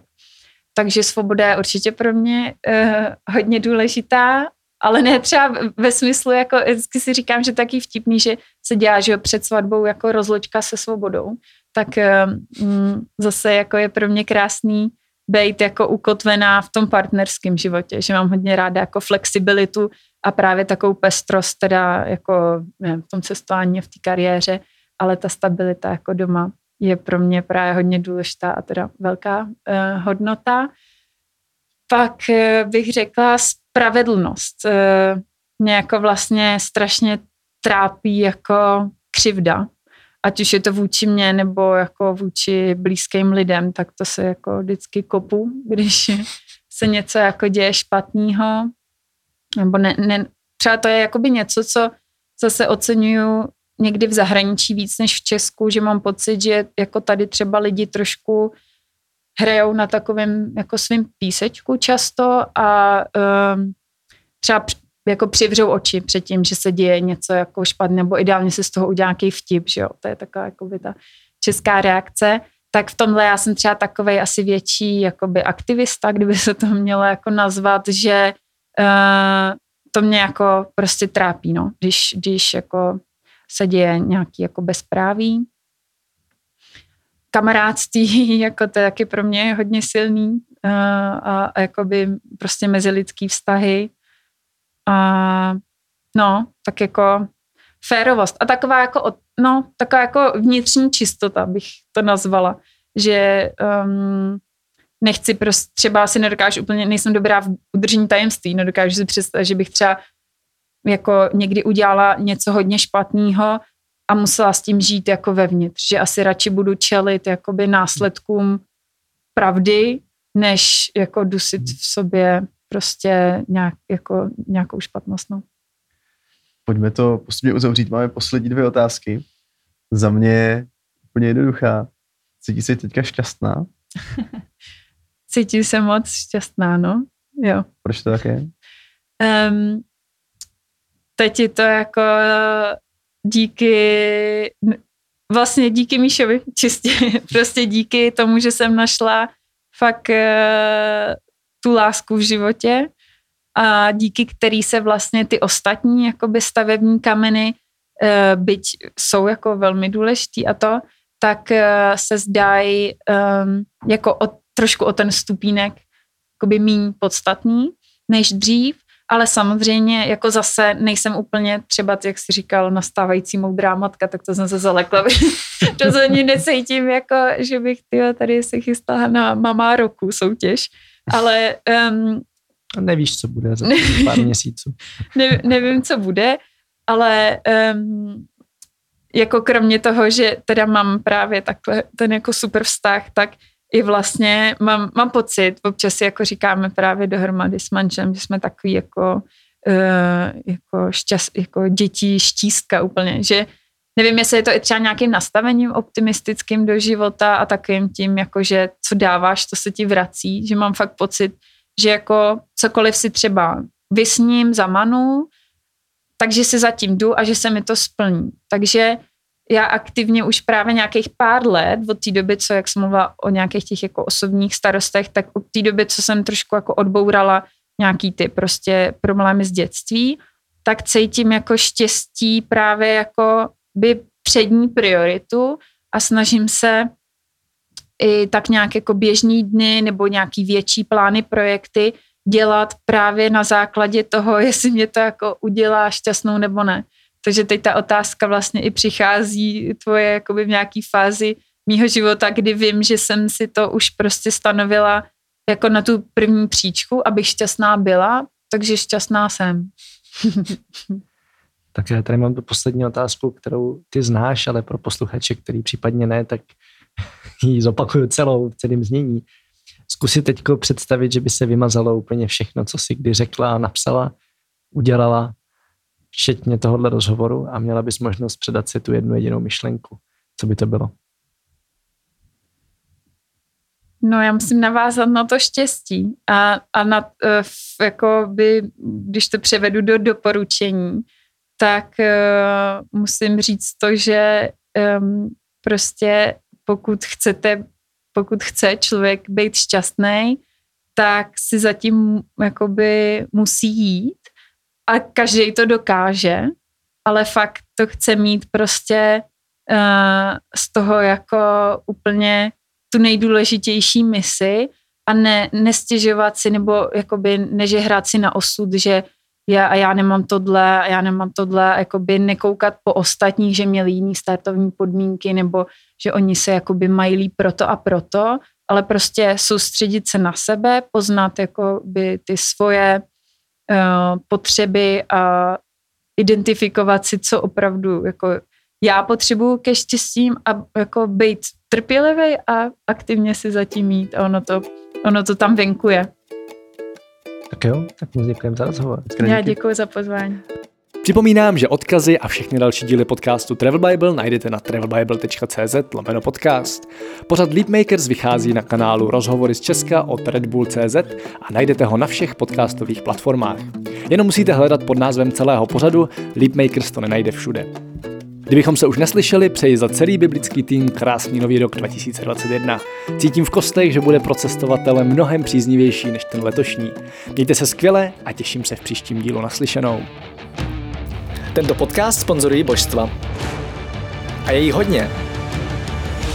Takže svoboda je určitě pro mě uh, hodně důležitá, ale ne třeba ve smyslu, jako vždycky si říkám, že taky vtipný, že se dělá, že před svatbou jako rozločka se svobodou, tak um, zase jako je pro mě krásný být jako ukotvená v tom partnerském životě, že mám hodně ráda jako flexibilitu a právě takovou pestrost teda jako nevím, v tom cestování v té kariéře, ale ta stabilita jako doma je pro mě právě hodně důležitá a teda velká uh, hodnota. Pak uh, bych řekla spravedlnost. Uh, mě jako vlastně strašně trápí jako křivda. Ať už je to vůči mně nebo jako vůči blízkým lidem, tak to se jako vždycky kopu, když se něco jako děje špatného. Nebo ne, ne, třeba to je jakoby něco, co zase oceňuju někdy v zahraničí víc než v Česku, že mám pocit, že jako tady třeba lidi trošku hrajou na takovém jako svým písečku často a um, třeba jako přivřou oči před tím, že se děje něco jako špatné, nebo ideálně se z toho udělá nějaký vtip, že jo, to je taková jako by ta česká reakce, tak v tomhle já jsem třeba takovej asi větší jakoby aktivista, kdyby se to mělo jako nazvat, že uh, to mě jako prostě trápí, no, když, když jako se děje nějaký jako bezpráví. Kamarádství, jako to je taky pro mě hodně silný uh, a, a jakoby prostě mezilidský vztahy. A no, tak jako férovost a taková jako, no, taková jako vnitřní čistota bych to nazvala, že um, nechci prostě, třeba si nedokážu úplně, nejsem dobrá v udržení tajemství, nedokážu si představit, že bych třeba jako někdy udělala něco hodně špatného a musela s tím žít jako vevnitř, že asi radši budu čelit jakoby následkům pravdy, než jako dusit v sobě prostě nějak, jako nějakou špatnost. No. Pojďme to postupně uzavřít. Máme poslední dvě otázky. Za mě úplně jednoduchá. Cítí se teďka šťastná? Cítím se moc šťastná, no. Jo. Proč to tak je? Um, teď je to jako díky, vlastně díky Míšovi, čistě, prostě díky tomu, že jsem našla fakt uh, tu lásku v životě a díky který se vlastně ty ostatní jakoby stavební kameny, uh, byť jsou jako velmi důležitý a to, tak uh, se zdají um, jako o, trošku o ten stupínek jakoby míň podstatný než dřív ale samozřejmě jako zase nejsem úplně třeba, jak jsi říkal, nastávající moudrá matka, tak to jsem se zalekla. to se ani necítím, jako, že bych tyjo, tady se chystala na mama roku soutěž, ale... Um, Nevíš, co bude za pár měsíců. Ne, nevím, co bude, ale um, jako kromě toho, že teda mám právě takhle ten jako super vztah, tak i vlastně mám, mám pocit, občas si jako říkáme právě dohromady s manžem, že jsme takový jako, uh, jako, šťast, jako dětí štístka úplně, že nevím, jestli je to i třeba nějakým nastavením optimistickým do života a takovým tím, jako že co dáváš, to se ti vrací, že mám fakt pocit, že jako cokoliv si třeba vysním, zamanu, takže si zatím jdu a že se mi to splní. Takže já aktivně už právě nějakých pár let, od té doby, co, jak jsem mluvila o nějakých těch jako osobních starostech, tak od té doby, co jsem trošku jako odbourala nějaký ty prostě problémy z dětství, tak cítím jako štěstí právě jako by přední prioritu a snažím se i tak nějak jako běžní dny nebo nějaký větší plány, projekty dělat právě na základě toho, jestli mě to jako udělá šťastnou nebo ne. Takže teď ta otázka vlastně i přichází tvoje jakoby v nějaký fázi mýho života, kdy vím, že jsem si to už prostě stanovila jako na tu první příčku, abych šťastná byla, takže šťastná jsem. tak já tady mám tu poslední otázku, kterou ty znáš, ale pro posluchače, který případně ne, tak ji zopakuju celou v celém znění. Zkusit teď představit, že by se vymazalo úplně všechno, co si kdy řekla napsala, udělala včetně tohohle rozhovoru a měla bys možnost předat si tu jednu jedinou myšlenku. Co by to bylo? No já musím navázat na to štěstí a, a na, uh, jako by, když to převedu do doporučení, tak uh, musím říct to, že um, prostě pokud chcete, pokud chce člověk být šťastný, tak si zatím jakoby musí jít a každý to dokáže, ale fakt to chce mít prostě uh, z toho jako úplně tu nejdůležitější misi a ne, nestěžovat si nebo jakoby nežehrát si na osud, že já a já nemám tohle a já nemám tohle, jakoby nekoukat po ostatních, že měli jiný startovní podmínky nebo že oni se jakoby mají líp proto a proto, ale prostě soustředit se na sebe, poznat jakoby ty svoje potřeby a identifikovat si, co opravdu jako já potřebuju ke štěstím a jako být trpělivý a aktivně si zatím mít a ono to, ono to tam venkuje. Tak jo, tak moc děkujeme za rozhovor. Já děkuji za pozvání. Připomínám, že odkazy a všechny další díly podcastu Travel Bible najdete na travelbible.cz lomeno podcast. Pořad Leapmakers vychází na kanálu Rozhovory z Česka od Red a najdete ho na všech podcastových platformách. Jenom musíte hledat pod názvem celého pořadu, Leapmakers to nenajde všude. Kdybychom se už neslyšeli, přeji za celý biblický tým krásný nový rok 2021. Cítím v kostech, že bude pro cestovatele mnohem příznivější než ten letošní. Mějte se skvěle a těším se v příštím dílu naslyšenou. Tento podcast sponzorují božstva. A je jí hodně.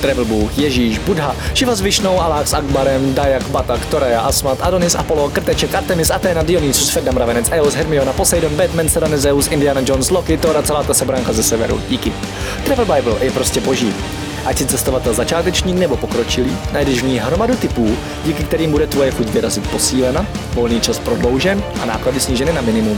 Travel Bůh, Ježíš, Buddha, Šiva s Višnou, Alák s Akbarem, Dajak, Batak, Toreja, Asmat, Adonis, Apollo, Krteček, Artemis, Athena, Dionysus, Ferdam, Ravenec, Eos, Hermiona, Poseidon, Batman, Serena, Zeus, Indiana Jones, Loki, Thor a celá ta sebranka ze severu. Díky. Travel Bible je prostě boží. Ať si cestovatel začátečník nebo pokročilý, najdeš v ní hromadu typů, díky kterým bude tvoje chuť vyrazit posílena, volný čas prodloužen a náklady sníženy na minimum.